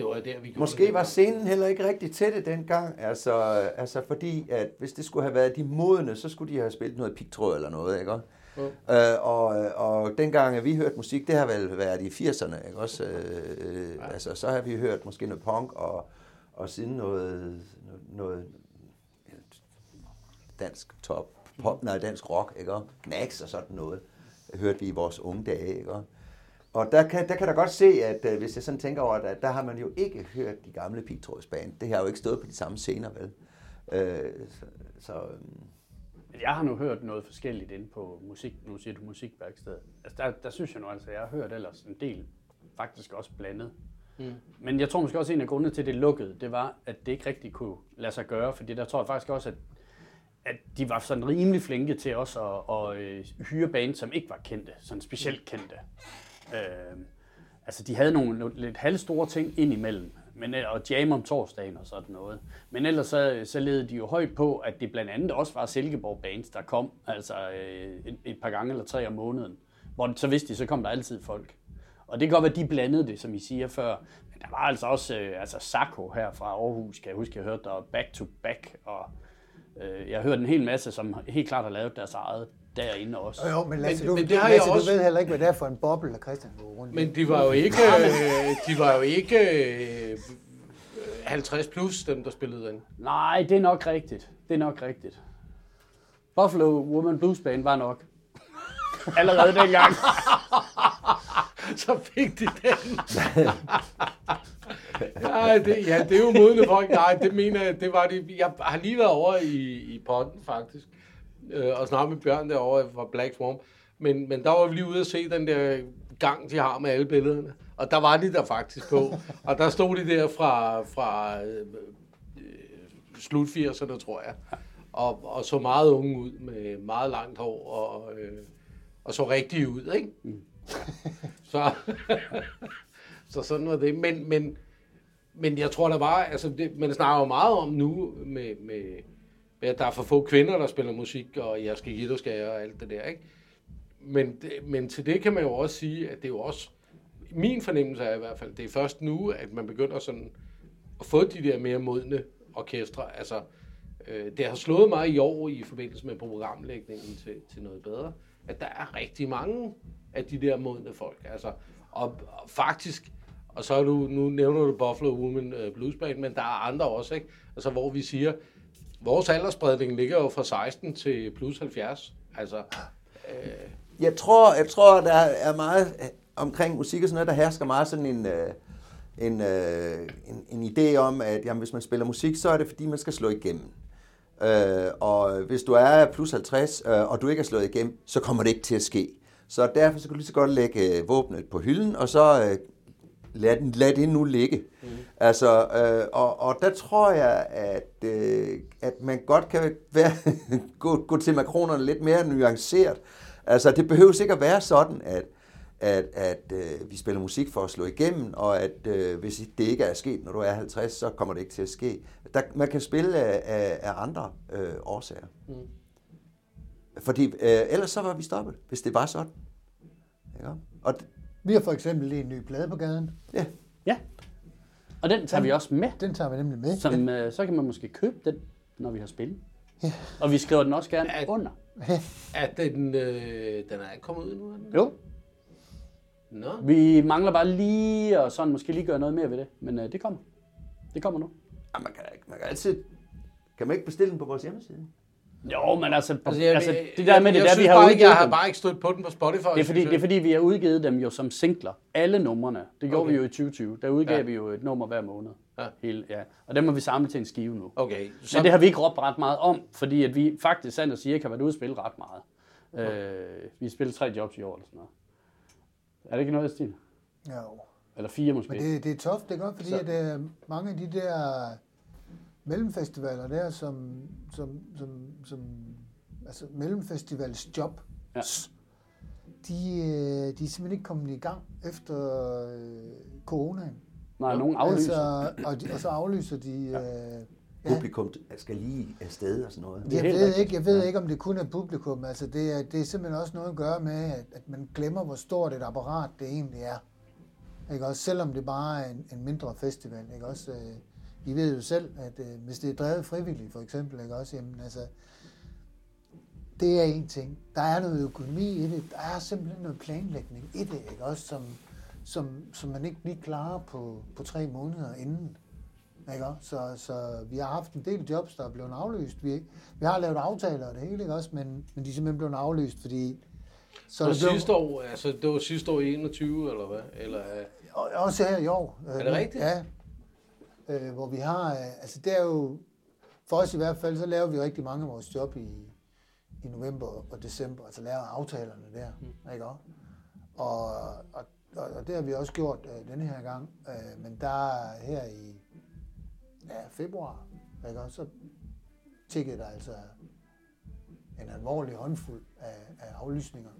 det var der, vi gjorde Måske det var scenen heller ikke rigtig til det dengang, altså, altså fordi, at hvis det skulle have været de modne, så skulle de have spillet noget pigtråd eller noget, ikke også? Ja. Øh, og, og dengang at vi hørte musik, det har vel været i 80'erne, ikke også? Øh, ja. Altså, så har vi hørt måske noget punk, og, og siden noget, noget dansk top, pop, nej, dansk rock, ikke også? Knacks og sådan noget, hørte vi i vores unge dage, ikke også? Og der kan, der kan der godt se, at uh, hvis jeg sådan tænker over, at der har man jo ikke hørt de gamle pigtrådsband. Det har jo ikke stået på de samme scener, vel? Uh, så, så um... Jeg har nu hørt noget forskelligt inde på musik, nu siger du musikværksted. Altså der, der synes jeg nu altså, jeg har hørt ellers en del, faktisk også blandet. Mm. Men jeg tror måske også, at en af grundene til, at det lukkede, det var, at det ikke rigtig kunne lade sig gøre, fordi der tror jeg faktisk også, at at de var sådan rimelig flinke til også at, at, at hyre band, som ikke var kendte, sådan specielt kendte. Øh, altså, de havde nogle, lidt halvstore ting indimellem, men, og jam om torsdagen og sådan noget. Men ellers så, så ledte de jo højt på, at det blandt andet også var Silkeborg Bands, der kom altså øh, et, et par gange eller tre om måneden, Hvor så vidste de, så kom der altid folk. Og det kan godt være, at de blandede det, som I siger før. Men der var altså også øh, altså Sako her fra Aarhus, kan jeg huske, jeg hørte der back to back. Og øh, jeg har hørt en hel masse, som helt klart har lavet deres eget derinde også. Jo, jo, men Lasse, Men- du, men det har jeg Lasse, også- du ved heller ikke, hvad det er for en boble, der Christian går rundt. Men de var jo ikke, øh, de var jo ikke øh, 50 plus, dem der spillede den. Nej, det er nok rigtigt. Det er nok rigtigt. Buffalo Woman Blues Band var nok. <laughs> Allerede dengang. <laughs> Så fik de den. ja, det, ja, det er jo modne folk. Nej, det mener jeg, det var det. Jeg har lige været over i, i potten, faktisk. Øh, og snakket med Bjørn derovre fra Black Swarm. Men, men der var vi lige ude at se den der gang, de har med alle billederne. Og der var de der faktisk på. <laughs> Og der stod de der fra, fra øh, slut 80'erne, tror jeg. Og, og så meget unge ud med meget langt hår og, øh, og så rigtig ud, ikke? Så, <laughs> så sådan var det. Men, men, men jeg tror, der var, altså det, man snakker jo meget om nu med, med, at der er for få kvinder, der spiller musik, og jeg skal give dig skal og alt det der, ikke? Men, det, men til det kan man jo også sige, at det er jo også, min fornemmelse er i hvert fald, det er først nu, at man begynder sådan at få de der mere modne orkestre. Altså, øh, det har slået mig i år i forbindelse med programlægningen til, til noget bedre, at der er rigtig mange af de der modne folk. Altså, og, og faktisk, og så er du, nu nævner du Buffalo Woman øh, Blues Band, men der er andre også, ikke? Altså, hvor vi siger, vores aldersspredning ligger jo fra 16 til plus 70. Altså, øh, Jeg tror, jeg tror, der er meget øh, omkring musik og sådan noget, der hersker meget sådan en, øh, en, øh, en, en idé om, at jamen, hvis man spiller musik, så er det fordi, man skal slå igennem. Øh, og hvis du er plus 50, øh, og du ikke er slået igennem, så kommer det ikke til at ske. Så derfor så kan du lige så godt lægge øh, våbnet på hylden, og så øh, lad, den- lad det nu ligge. Mm. Altså, øh, og, og der tror jeg, at, øh, at man godt kan være, <laughs> gå, gå til makronerne lidt mere nuanceret. Altså, det behøver ikke at være sådan, at, at, at øh, vi spiller musik for at slå igennem, og at øh, hvis det ikke er sket, når du er 50, så kommer det ikke til at ske. Der, man kan spille af, af, af andre øh, årsager. Mm. Fordi øh, ellers så var vi stoppet, hvis det var sådan. Ja. Og Vi har for eksempel lige en ny plade på gaden. ja, Ja. Og den tager vi også med. Den tager vi nemlig med. Som, øh, så kan man måske købe den, når vi har spillet. Og vi skriver den også gerne Ja. under. at den, øh, den er ikke kommet ud nu. er den? Jo, Nå. vi mangler bare lige og sådan måske lige gøre noget mere ved det. Men øh, det kommer. Det kommer nu. Ja, man kan, man kan altid... Kan man ikke bestille den på vores hjemmeside? Jo, men altså, Altså, jeg, altså jeg, det der med det jeg, der, vi har bare ikke, udgivet jeg har dem. bare ikke stødt på den på Spotify. Det er, fordi, det er jeg. fordi, vi har udgivet dem jo som singler. Alle numrene. Det gjorde Okay. vi jo i 2020. Der udgav Ja. vi jo et nummer hver måned. Ja. Hele, ja. Og dem har vi samlet til en skive nu. Okay, så, Men det har vi ikke råbt ret meget om, fordi at vi faktisk, sandt at sige, ikke har været ude og spille ret meget. Øh, vi har spillet tre jobs i år eller sådan noget. Er det ikke noget i stil? Jo. Eller fire måske? Men det, det er toft, det er godt, fordi Så- at, øh, mange af de der mellemfestivaler der, som, som, som, som altså mellemfestivals job, Ja. de, øh, de er simpelthen ikke kommet i gang efter øh, coronaen. Nej, nogen aflyser. Altså, og, de, og så aflyser de... Ja. Øh, ja. Publikum skal lige afsted og sådan noget. Jeg ved, ikke, jeg ved ikke, om det kun er publikum. Altså, det, er, det er simpelthen også noget at gøre med, at, at man glemmer, hvor stort et apparat det egentlig er. Ikke også? Selvom det bare er en, en mindre festival. Ikke også? Øh, I ved jo selv, at øh, hvis det er drevet frivilligt, for eksempel, ikke også? Jamen, altså, det er en ting. Der er noget økonomi i det. Der er simpelthen noget planlægning i det, ikke også? Som, som, som man ikke lige klarer på, på tre måneder inden. Ikke også? Så, så vi har haft en del jobs, der er blevet aflyst. Vi, vi har lavet aftaler og det hele, ikke også? Men, men de er simpelthen blevet aflyst, fordi... Så og det blev- sidste år, altså det var sidste år i 21, eller hvad? Eller, øh, Og også her i år. Er det rigtigt? Ja. Øh, hvor vi har, øh, altså det er jo, for os i hvert fald, så laver vi rigtig mange af vores job i, i november og december, altså laver aftalerne der, mm. ikke også? Og, og, og, og det har vi også gjort øh, denne her gang, øh, men der er her i ja, februar, ikke også, så tikkede der altså en alvorlig håndfuld af, af aflysninger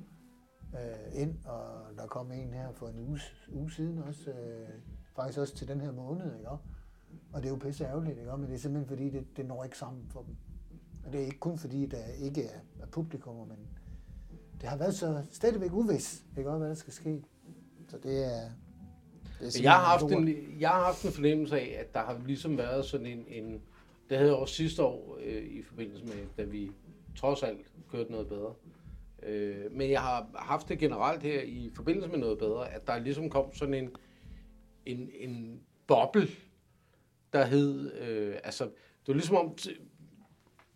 øh, ind, og der kom en her for en uge, uge siden også, øh, faktisk også til den her måned, ikke? også? Og det er jo pisse ærgerligt, ikke? men det er simpelthen fordi, det, det når ikke sammen for dem. Og det er ikke kun fordi, der ikke er, er publikum, men, det har været så stadigvæk uvis, ikke hvad der skal ske. Så det er... Det er Jeg har, haft en, jeg har haft en fornemmelse af, at der har ligesom været sådan en... en det havde jeg også sidste år øh, i forbindelse med, da vi trods alt kørte noget bedre. Øh, men jeg har haft det generelt her i forbindelse med noget bedre, at der ligesom kom sådan en, en, en boble, der hed... Øh, altså, det var ligesom om,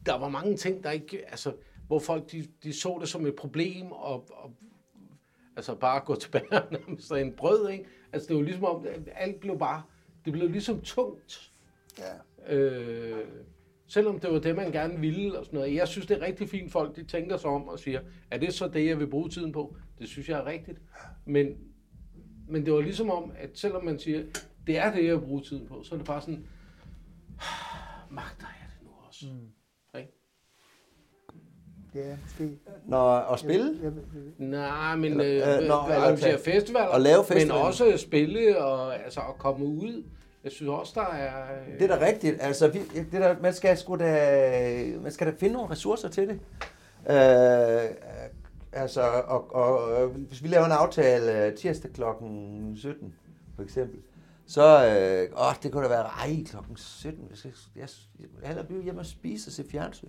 der var mange ting, der ikke... Altså, hvor folk de, de så det som et problem, og, og altså bare gå tilbage og nærmest en brød, ikke? Altså det var ligesom om, alt blev bare, det blev ligesom tungt. Ja. Øh, selvom det var det, man gerne ville og sådan noget. Jeg synes, det er rigtig fint, folk de tænker sig om og siger, er det så det, jeg vil bruge tiden på? Det synes jeg er rigtigt. Men, men det var ligesom om, at selvom man siger, det er det, jeg vil bruge tiden på, så er det bare sådan, <sighs> magter jeg det nu også? Mm. Ja, måske. Når at spille, Jeg, jeg, Nej, men Eller, øh, øh, øh, nå, arrangere eller- festivaler, og lave men festivaler. også spille og, altså, at komme ud. Jeg synes også, der er... øh, det er da rigtigt. Altså, vi, det der, man, skal sgu da, man skal da finde nogle ressourcer til det. Øh, altså, og, og, og, hvis vi laver en aftale øh, tirsdag klokken 17, for eksempel, så, øh, åh, det kunne da være, ej, klokken 17, jeg skal, jeg, jeg vil hellere blive hjemme og spise og se fjernsyn.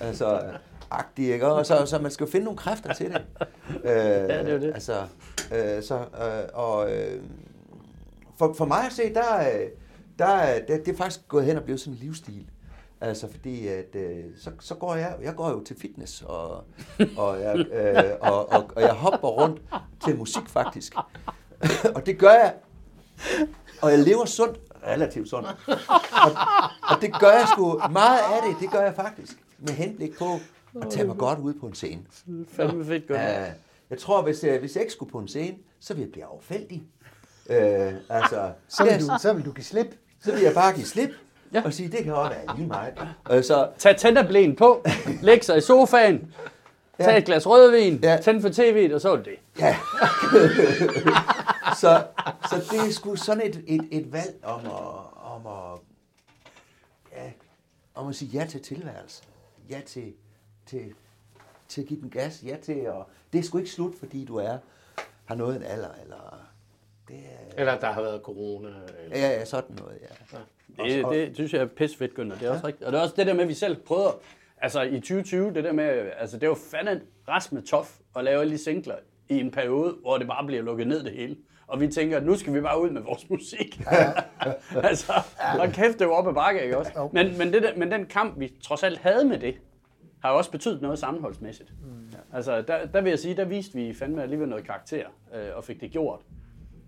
Altså, agtigt, ikke? Og så, så man skal jo finde nogle kræfter til det. <laughs> Øh, det er jo det. Altså, øh, så, øh, og øh, for, for mig at se, der, er- der, er- det, det er faktisk gået hen og blevet sådan en livsstil. Altså fordi, at øh, så, så går jeg, jeg går jo til fitness, og, og, jeg, øh, og, og, og jeg hopper rundt til musik faktisk. <laughs> og det gør jeg, og jeg lever sundt, relativt sundt. Og, og det gør jeg sgu, meget af det, det gør jeg faktisk, med henblik på at tage mig godt ud på en scene. Fandme fedt godt. Ja, jeg tror, hvis jeg, hvis jeg ikke skulle på en scene, så ville jeg blive affældig. Øh, altså, så, vil du, så vil du give slip. så vil jeg bare give slip Ja. ja. og sige, det kan også være lige meget. Øh, så, Tag tænderblæen på, læg sig i sofaen, tag et glas rødvin, Ja. tænd for tv'et, og så er det det. ja. <laughs> så, så det er sgu sådan et, et, et valg om at, om at, ja, om at sige ja til tilværelsen. Ja til, til, til at give den gas. Ja til at, det er sgu ikke slut, fordi du er, har nået en alder, eller det er, Eller der har været corona. Eller, ja, ja, sådan noget, ja. Det, det synes jeg er pissefedt, Gunnar. Det er også rigtigt. Og det er også det der med, at vi selv prøver, altså i 2020, det der med, altså det var fandme rast med tof at lave alle de singler i en periode, hvor det bare bliver lukket ned det hele. Og vi tænker, at nu skal vi bare ud med vores <laughs> musik. altså, og kæft, det var op ad bakke, ikke også? Men, men, det der, men den kamp, vi trods alt havde med det, har jo også betydet noget sammenholdsmæssigt. Mm. Altså, der, der vil jeg sige, der viste vi fandme alligevel noget karakter, øh, og fik det gjort.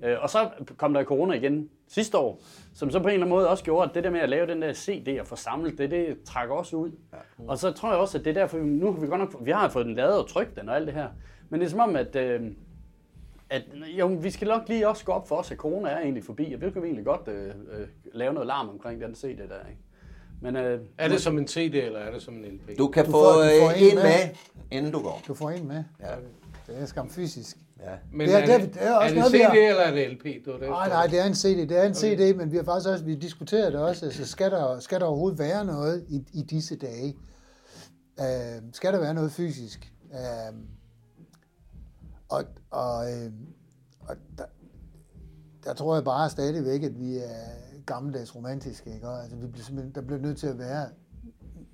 Øh, og så kom der corona igen sidste år, som så på en eller anden måde også gjorde, at det der med at lave den der CD og få samlet det, det trækker også ud. Ja. Og så tror jeg også, at det er derfor, nu har vi godt nok, vi har fået den lavet og trykt den og alt det her. Men det er som om, at, øh, at jo, vi skal nok lige også gå op for os, at corona er egentlig forbi, og vi kan vi egentlig godt øh, øh, lave noget larm omkring den CD der. Ikke? Men øh, er det som en CD, eller er det som en LP? Du kan Du få får- du får øh, en en med. med, inden du går. Du får en med. Ja. Det er skam fysisk. Ja. Men det er- er, det er- det, er også er det noget, vi CD, har- eller er det LP? Var det, Nej, nej, det er en CD. Det er en CD, men vi har faktisk også, vi diskuterede det også, altså skal der, skal der overhovedet være noget i, i disse dage? Uh, skal der være noget fysisk? Uh, og og, uh, og der, der tror jeg bare stadigvæk, at vi er gammeldags romantiske, ikke? Altså, vi bliver simpelthen, der bliver nødt til at være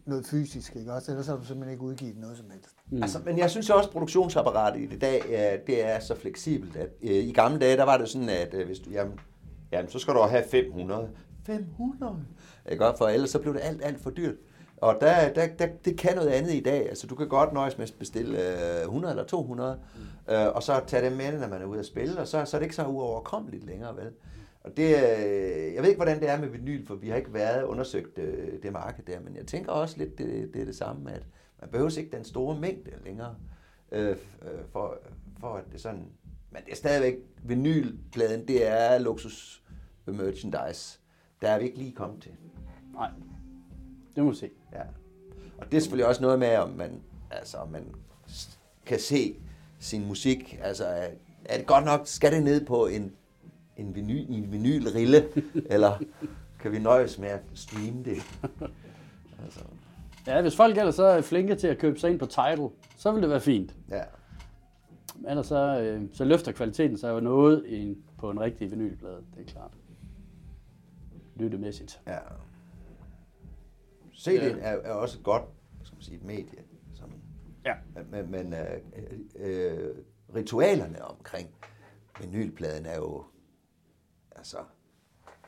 noget fysisk, ikke også? Ellers har du simpelthen ikke udgivet noget som helst. Mm. Altså, men jeg synes også, at produktionsapparatet i det dag, det er så fleksibelt. At, øh, I gamle dage, der var det sådan, at øh, hvis du, jamen, jamen, så skal du have 500. 500? Ikke? Og For ellers så blev det alt, alt for dyrt. Og der, der, der, det kan noget andet i dag. Altså, du kan godt nøjes med at bestille øh, 100 eller 200, mm. øh, og så tage dem med, når man er ude at spille, og så, så er det ikke så uoverkommeligt længere, vel? Og det, øh, jeg ved ikke, hvordan det er med vinyl, for vi har ikke været undersøgt øh, det marked der, men jeg tænker også lidt, det, det er det samme, at man behøver ikke den store mængde længere, øh, øh, for, for at det sådan... Men det er stadigvæk, vinylpladen, det er luksus merchandise. Der er vi ikke lige kommet til. nej, det må vi se. Ja. Og det er selvfølgelig også noget med, om man, altså, om man kan se sin musik. Altså, er det godt nok, skal det ned på en, en, vinyl, en vinylrille, <laughs> eller kan vi nøjes med at streame det? Altså, Ja, hvis folk ellers så er flinke til at købe sig ind på Tidal, så vil det være fint. ja. ellers så, øh, så løfter kvaliteten sig jo noget i en, på en rigtig vinylplade, det er klart. Lyttemæssigt. Ja. CD'en er, er også godt, skal man sige, et medie. Som, Ja. men men øh, øh, ritualerne omkring vinylpladen er jo, altså,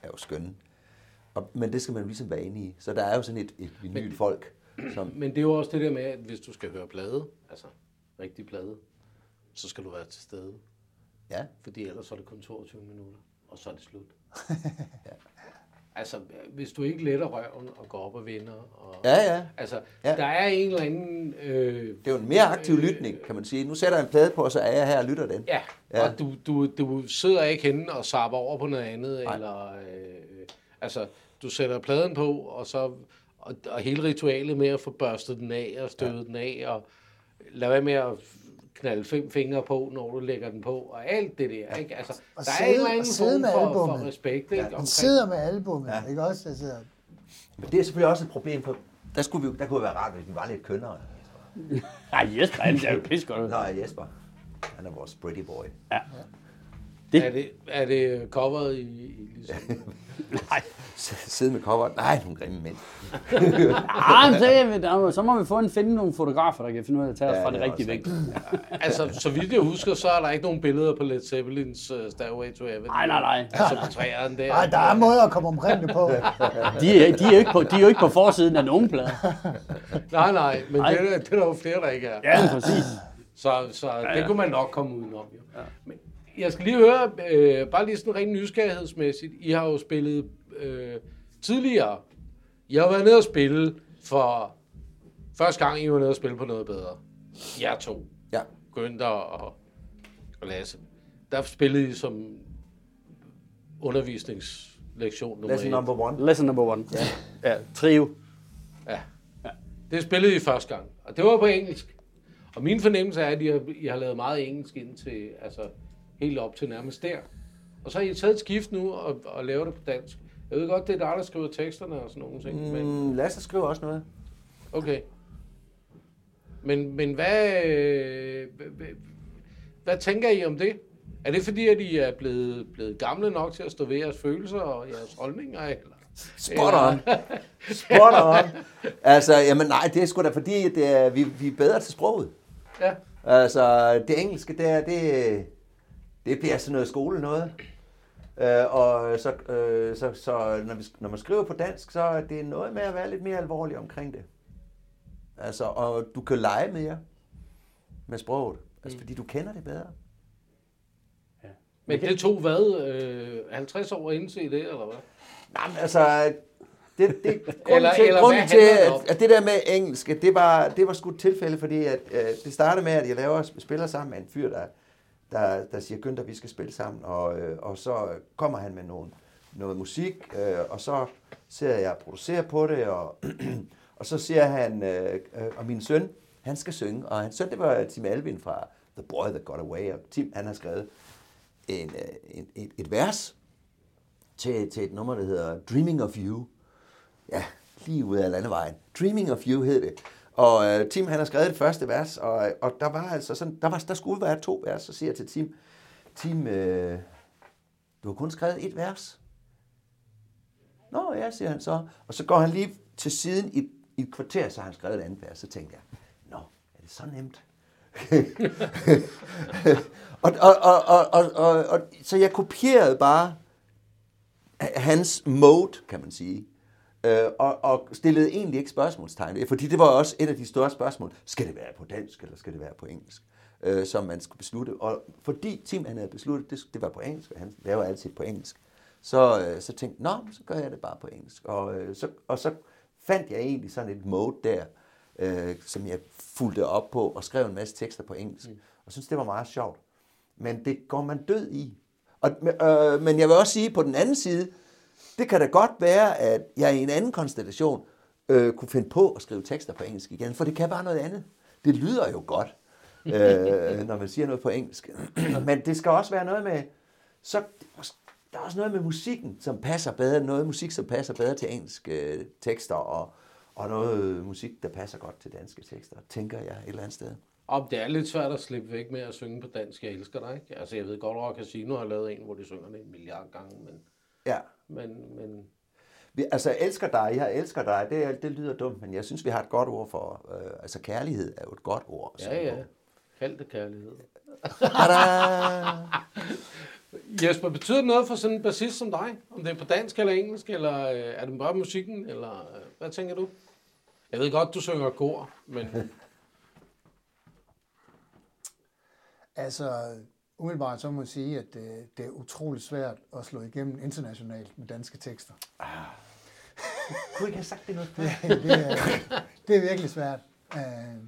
er jo skønne. Og, men det skal man jo ligesom være inde i. Så der er jo sådan et, et vinylfolk, som... <clears throat> Men det er jo også det der med, at hvis du skal høre plade, altså rigtig plade, så skal du være til stede. Ja, Fordi ellers er det kun 22 minutter, og så er det slut. <laughs> ja. Altså, hvis du ikke letter røven og går op og vinder. Og, ja, ja. Altså, Ja. der er en eller anden... Øh, Det er jo en mere aktiv lytning, kan man sige. Nu sætter jeg en plade på, og så er jeg her og lytter den. Ja, Ja. og du, du, du sidder ikke henne og sapper over på noget andet, Nej. eller... Øh, altså, du sætter pladen på, og så... Og, og hele ritualet med at få børstet den af og støvet ja. den af, og lad være med at knalde fem fingre på, når du lægger den på, og alt det der, ikke? Altså, Og der er sidde- en eller anden form med for, albummet. for respekt, ikke? Omkring- sidder med albummet, Ja. ja. ikke også? Altså, Men det er selvfølgelig også et problem, for der, skulle vi, der kunne være rart, hvis vi var lidt kønnere. <laughs> Nej, Jesper, han ser jo pis godt ud. Nå, Jesper. Han er vores pretty boy. Det- Er det, er det coveret i, i <laughs> ligesom... Nej. Sidde med coveret. Nej, nogle grimme mænd. <laughs> Ah, så, er så må vi få en, finde nogle fotografer, der kan finde ud af at tage os Ja, fra det det er rigtige vægt. <laughs> altså, så vidt jeg husker, så er der ikke nogen billeder på Led Zeppelins uh, Stairway to Heaven. Nej, nej, nej. Altså på træerne der. ej, der er måder at komme omkring det på. <laughs> De er, de, er jo ikke på, de er jo ikke på forsiden af nogen plade. Nej, nej, men Nej. det, er, det er der jo flere, der ikke er. Ja, præcis. Så, så ja, ja. det kunne man nok komme udenom. Jo. Ja. Men jeg skal lige høre, øh, bare lige sådan rent nysgerrighedsmæssigt. I har jo spillet øh, tidligere. I har været nede og spille for første gang, I var nede og spille på noget bedre. Jeg to. Ja. Günther og, og Lasse. Der spillede I som undervisningslektion nummer Lesson et. number one. Lesson number one. Ja. ja trio. Ja. Det spillede I første gang, og det var på engelsk. Og min fornemmelse er, at I har, I har lavet meget engelsk ind til, altså helt op til nærmest der. Og så har I taget et skift nu og, og laver det på dansk. Jeg ved godt, det er dig, der skriver teksterne og sådan nogle ting, mm. men Lasse skriver også noget. okay. Men, men hvad, øh, hvad, hvad, hvad tænker I om det? Er det fordi, at I er blevet, blevet gamle nok til at stå ved jeres følelser og jeres holdninger? Eller? Spot on. Spot on. Altså, jamen nej, det er sgu da fordi, at det er, vi, vi er bedre til sproget. Ja. Altså, det engelske, det, er, det, det bliver sådan noget skole noget. Øh, og så, øh, så, så når, vi, når man skriver på dansk, så er det noget med at være lidt mere alvorlig omkring det. Altså, og du kan lege mere med sproget. Altså, fordi du kender det bedre. Men det tog hvad? Øh, 50 år at indse det, eller hvad? Nej, men altså, det, det, grunden Eller- til, eller grunden til at, at det der med engelsk, det var, det var sgu et tilfælde, fordi at, øh, det startede med, at jeg laver, spiller sammen med en fyr, der, der, der siger, Günther, vi skal spille sammen, og, øh, og så kommer han med nogle, noget musik, øh, og så ser jeg producere på det, og, <clears throat> og så siger han, øh, øh, og min søn, han skal synge, og hans søn, det var Tim Alvin fra The Boy That Got Away, og Tim, han har skrevet en, øh, en, et, et vers, til, til et nummer, der hedder Dreaming of You. Ja, lige ud af landevejen. Dreaming of You hed det. Og øh, Tim, han har skrevet det første vers, og, øh, og der var altså sådan, der, var, der skulle være to vers, så siger jeg til Tim, Tim, øh, du har kun skrevet et vers. Nå ja, siger han så. Og så går han lige til siden i, i et kvarter, så har han skrevet et andet vers. Så tænkte jeg, nå, er det så nemt? <laughs> og, og, og, og, og, og, og, så jeg kopierede bare hans mode, kan man sige. Øh, og, og stillede egentlig ikke spørgsmålstegn fordi det var også et af de store spørgsmål. Skal det være på dansk, eller skal det være på engelsk? Øh, som man skulle beslutte. Og fordi Tim han havde besluttet, det, det var på engelsk, og han laver altid på engelsk, så, øh, så tænkte jeg, så gør jeg det bare på engelsk. Og, øh, så, og så fandt jeg egentlig sådan et mode der, øh, som jeg fulgte op på, og skrev en masse tekster på engelsk. Mm. Og synes det var meget sjovt. Men det går man død i. Og, øh, men jeg vil også sige, på den anden side, det kan da godt være, at jeg i en anden konstellation øh, kunne finde på at skrive tekster på engelsk igen, for det kan bare noget andet. Det lyder jo godt, øh, når man siger noget på engelsk. <clears throat> Men det skal også være noget med, så der er også noget med musikken, som passer bedre, noget musik, som passer bedre til engelske øh, tekster, og, og noget musik, der passer godt til danske tekster, tænker jeg et eller andet sted. Om det er lidt svært at slippe væk med at synge på dansk, jeg elsker dig, ikke? Altså, jeg ved godt, Rock Casino har lavet en, hvor de synger det en milliard gange, men, Ja. Men, men Vi, altså, jeg elsker dig, jeg elsker dig, det, det lyder dumt, men jeg synes, vi har et godt ord for, øh, altså kærlighed er jo et godt ord. ja, ja. Kald det kærlighed. <laughs> Jesper, betyder det noget for sådan en bassist som dig? Om det er på dansk eller engelsk, eller øh, er det bare musikken, eller øh, hvad tænker du? Jeg ved godt, du synger kor, men <laughs> Altså, umiddelbart så må jeg sige, at det, det er utroligt svært at slå igennem internationalt med danske tekster. Kunne I ikke have sagt det noget før? <laughs> Det, det, er, det er virkelig svært. Øh,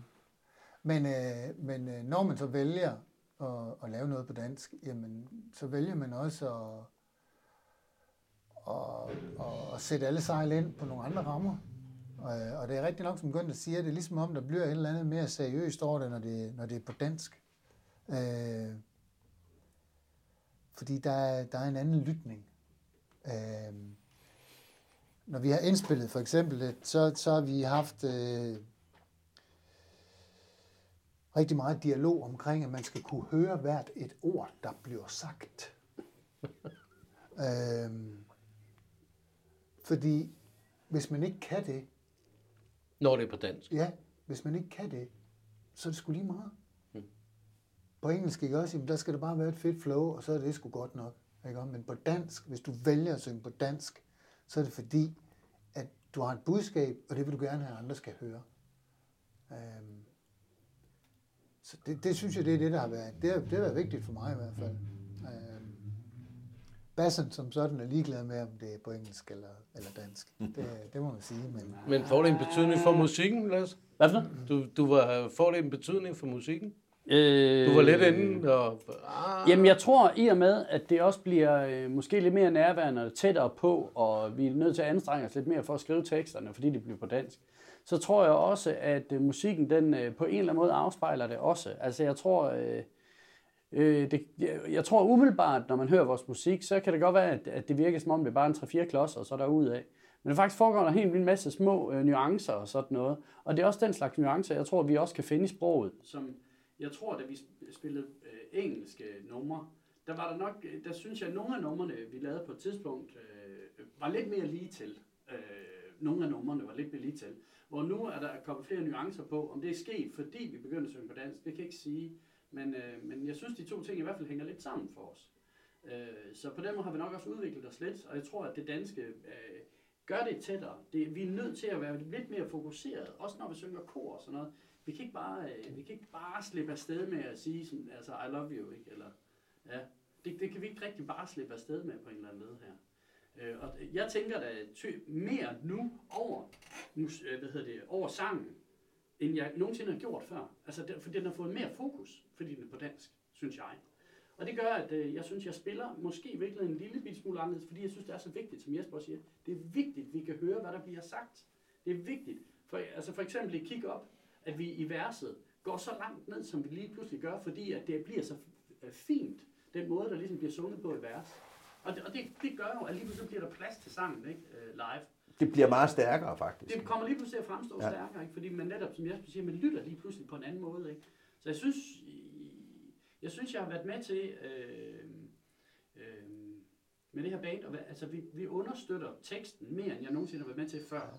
Men, øh, men øh, når man så vælger at, at lave noget på dansk, jamen, så vælger man også at, at, at, at sætte alle sejl ind på nogle andre rammer. Og, og det er rigtigt nok, som Gunther siger, det er ligesom om, der bliver et eller andet mere seriøst over det, når det, når det er på dansk. Øh, fordi der er, der er en anden lytning. Øh, når vi har indspillet for eksempel, et, så, så har vi haft øh, rigtig meget dialog omkring, at man skal kunne høre hvert et ord, der bliver sagt. <laughs> øhm, fordi hvis man ikke kan det, når det er på dansk. ja, hvis man ikke kan det, så er det sgu lige meget. På engelsk, ikke også? Jamen, der skal der bare være et fedt flow, og så er det sgu godt nok. Ikke? Men på dansk, hvis du vælger at synge på dansk, så er det fordi, at du har et budskab, og det vil du gerne have, at andre skal høre. Øhm, så det, det synes jeg, det er det, der har været, det har, det har været vigtigt for mig i hvert fald. Øhm, bassen som sådan er ligeglad med, om det er på engelsk eller, eller dansk. Det, det må man sige, men Men får det en betydning for musikken, Lasse? Hvad for? Du, du var, får det en betydning for musikken? Øh, Du var lidt inde og... Ah, Jamen, jeg tror i og med, at det også bliver øh, måske lidt mere nærværende og tættere på, og vi er nødt til at anstrenge os lidt mere for at skrive teksterne, fordi de bliver på dansk, så tror jeg også, at øh, musikken den øh, på en eller anden måde afspejler det også. Altså, jeg tror... Øh, Øh, det, jeg, jeg tror umiddelbart, når man hører vores musik, så kan det godt være, at, at det virker som om, det er bare en 3-4 klodser, og så er af. Men der faktisk foregår der helt vildt masse små øh, nuancer og sådan noget. Og det er også den slags nuancer, jeg tror, vi også kan finde i sproget. Som jeg tror, da vi spillede øh, engelske numre, der var der nok, øh, der synes jeg, at nogle af numrene, vi lavede på et tidspunkt, øh, var lidt mere lige til. Øh, nogle af numrene var lidt mere lige til. Hvor nu er der kommet flere nuancer på, om det er sket, fordi vi begyndte at synge på dansk, det kan jeg ikke sige. Men, øh, men jeg synes, de to ting i hvert fald hænger lidt sammen for os. Øh, så på den måde har vi nok også udviklet os lidt, og jeg tror, at det danske øh, gør det tættere. Det, vi er nødt til at være lidt mere fokuseret, også når vi synger kor og sådan noget. Vi kan ikke bare, øh, vi kan ikke bare slippe afsted med at sige, sådan, altså, I love you, ikke? Eller, ja, det, det kan vi ikke rigtig bare slippe afsted med på en eller anden led her. Øh, og jeg tænker da ty- mere nu over, mus, øh, hvad hedder det, over sangen, end jeg nogensinde har gjort før. Altså, der, for den har fået mere fokus, fordi den er på dansk, synes jeg. Og det gør, at øh, jeg synes, jeg spiller måske virkelig en lille bit smule anderledes, fordi jeg synes, det er så vigtigt, som Jesper siger. Det er vigtigt, at vi kan høre, hvad der bliver sagt. Det er vigtigt. For, altså for eksempel i Kick Up, at vi i verset går så langt ned, som vi lige pludselig gør, fordi at det bliver så fint, den måde, der ligesom bliver sunget på i vers. Og det, og det, det gør jo, at lige pludselig bliver der plads til sangen ikke? Øh, live. Det bliver meget stærkere, faktisk. Det kommer lige pludselig til at fremstå Ja. stærkere, ikke? fordi man netop, som Jesper siger, man lytter lige pludselig på en anden måde. Ikke? Så jeg synes, jeg synes, jeg har været med til øh, øh, med det her band, og, altså vi, vi understøtter teksten mere, end jeg nogensinde har været med til før.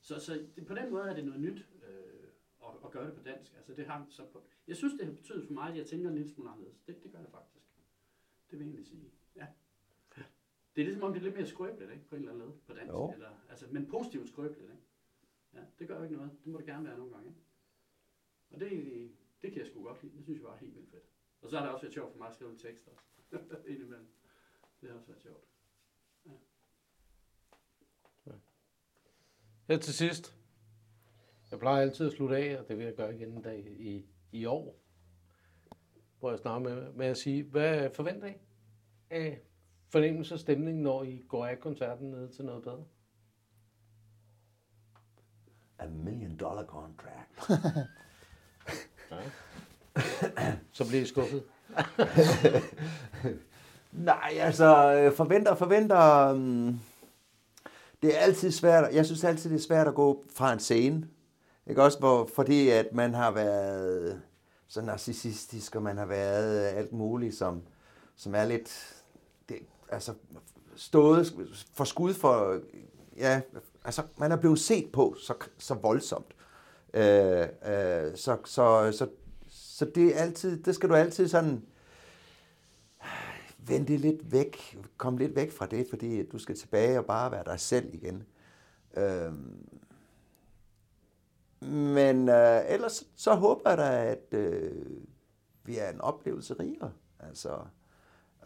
Så, så det, på den måde er det noget nyt at, at gøre det på dansk. Altså det har, så på, jeg synes, det har betydet for mig, at jeg tænker en lille smule anderledes. Det, det gør det faktisk. Det vil jeg egentlig sige. Ja. Det er ligesom om, det er lidt mere skrøbeligt, ikke? På en eller anden led på dansk. Jo. Eller, altså, men positivt skrøbeligt, ikke? Ja, det gør jo ikke noget. Det må det gerne være nogle gange, ikke? Og det, det kan jeg sgu godt lide. Det synes jeg var helt vildt fedt. Og så har det også været sjovt for mig at skrive en tekst også. <laughs> Indimellem. Det har også været sjovt. Her til sidst. Jeg plejer altid at slutte af, og det vil jeg gøre igen en dag i, i år. Hvor jeg snakker med, med at sige, hvad forventer I af fornemmelse og stemning, når I går af koncerten ned til noget bedre? A million dollar contract. Så bliver I skuffet. Nej, altså, forventer, forventer... Um, det er altid svært, jeg synes altid, det er svært at gå fra en scene ikke også, hvor, fordi at man har været så narcissistisk, og man har været øh, alt muligt, som, som er lidt, det, altså stået for skud for, ja, altså man er blevet set på så, så voldsomt. Øh, øh, så, så, så, så det er altid, det skal du altid sådan øh, vende lidt væk, komme lidt væk fra det, fordi du skal tilbage og bare være dig selv igen. Øh, men øh, ellers så håber jeg da, at øh, vi er en oplevelse rigere. Altså,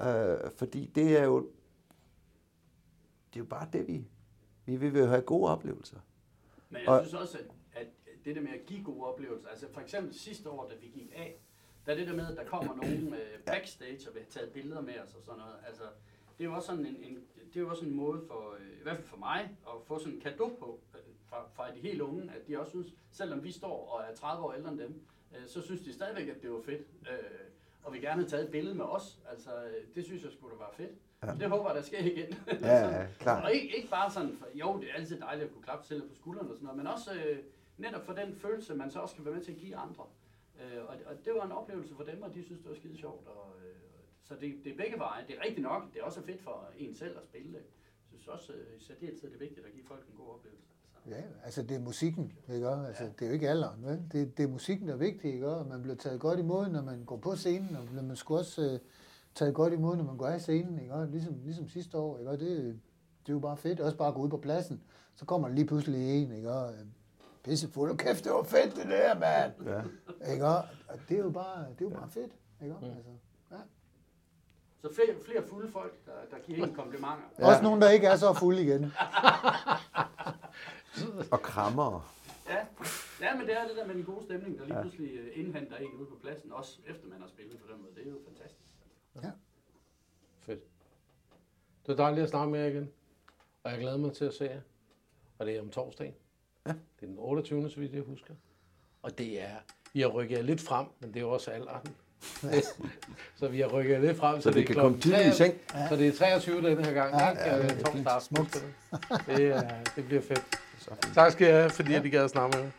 øh, fordi det er jo det er jo bare det, vi, vi vil jo have gode oplevelser. Men jeg Og- synes også, at, at det der med at give gode oplevelser, altså for eksempel sidste år, da vi gik af, der er det der med, at der kommer nogen <clears throat> øh, backstage og vil have taget billeder med os og sådan noget. Altså, det er jo også sådan en, en, det er jo også en måde for, øh, i hvert fald for mig, at få sådan en gave på fra, fra de helt unge, at de også synes, selvom vi står og er 30 år ældre end dem, øh, så synes de stadigvæk, at det var fedt. Øh, og vil gerne have taget et billede med os. Altså, øh, det synes jeg skulle da være fedt. Ja. Det håber jeg, der sker igen. Ja, ja, klart. <laughs> Og ikke, ikke bare sådan, for, jo, det er altid dejligt at kunne klappe selv på skulderen og sådan noget, men også øh, netop for den følelse, man så også kan være med til at give andre. Øh, og, og det var en oplevelse for dem, og de synes, det var skide sjovt. Og, øh, så det, det er begge veje. Det er rigtigt nok. Det er også fedt for en selv at spille. Jeg synes også, øh, i særdeleshed, det er vigtigt at give folk en god oplevelse. Ja, altså det er musikken, ikke? Altså, det er jo ikke alderen, vel? Det, det er musikken, der er vigtig, ikke? Og man bliver taget godt imod, når man går på scenen, og man skal også øh, taget godt imod, når man går af scenen, ikke? Ligesom, ligesom sidste år, ikke? Det, det er jo bare fedt. Også bare at gå ud på pladsen, så kommer der lige pludselig en, ikke også? Pisse fuld, kæft, det var fedt det der, mand! Ja. Ikke? Og det er jo bare, det er jo bare fedt, ikke også? Altså, ja. Så flere, flere fulde folk, der, der giver en komplimenter. Ja. Også nogen, der ikke er så fulde igen. <laughs> Og krammer. Ja. ja, men det er det der med den gode stemning, der lige pludselig øh, indhenter en ude på pladsen, også efter man har spillet på den måde. Det er jo fantastisk. Fedt. Det er dejligt at snakke med jer igen. Og jeg glæder mig til at se jer. Og det er om torsdagen. Ja. Det er den 28. så vidt jeg husker. Og det er, vi har rykket jer lidt frem, men det er jo også alderen. <laughs> så vi har rykket lidt frem, Så det kan klokken komme tidligt i 23 seng. Så det er 23 denne her gang, Ja, ja, Øh, det er. Smukt. Det, er, det bliver fedt. Så. Tak skal I have, fordi ja. I gad at snakke med mig.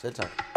Selv tak.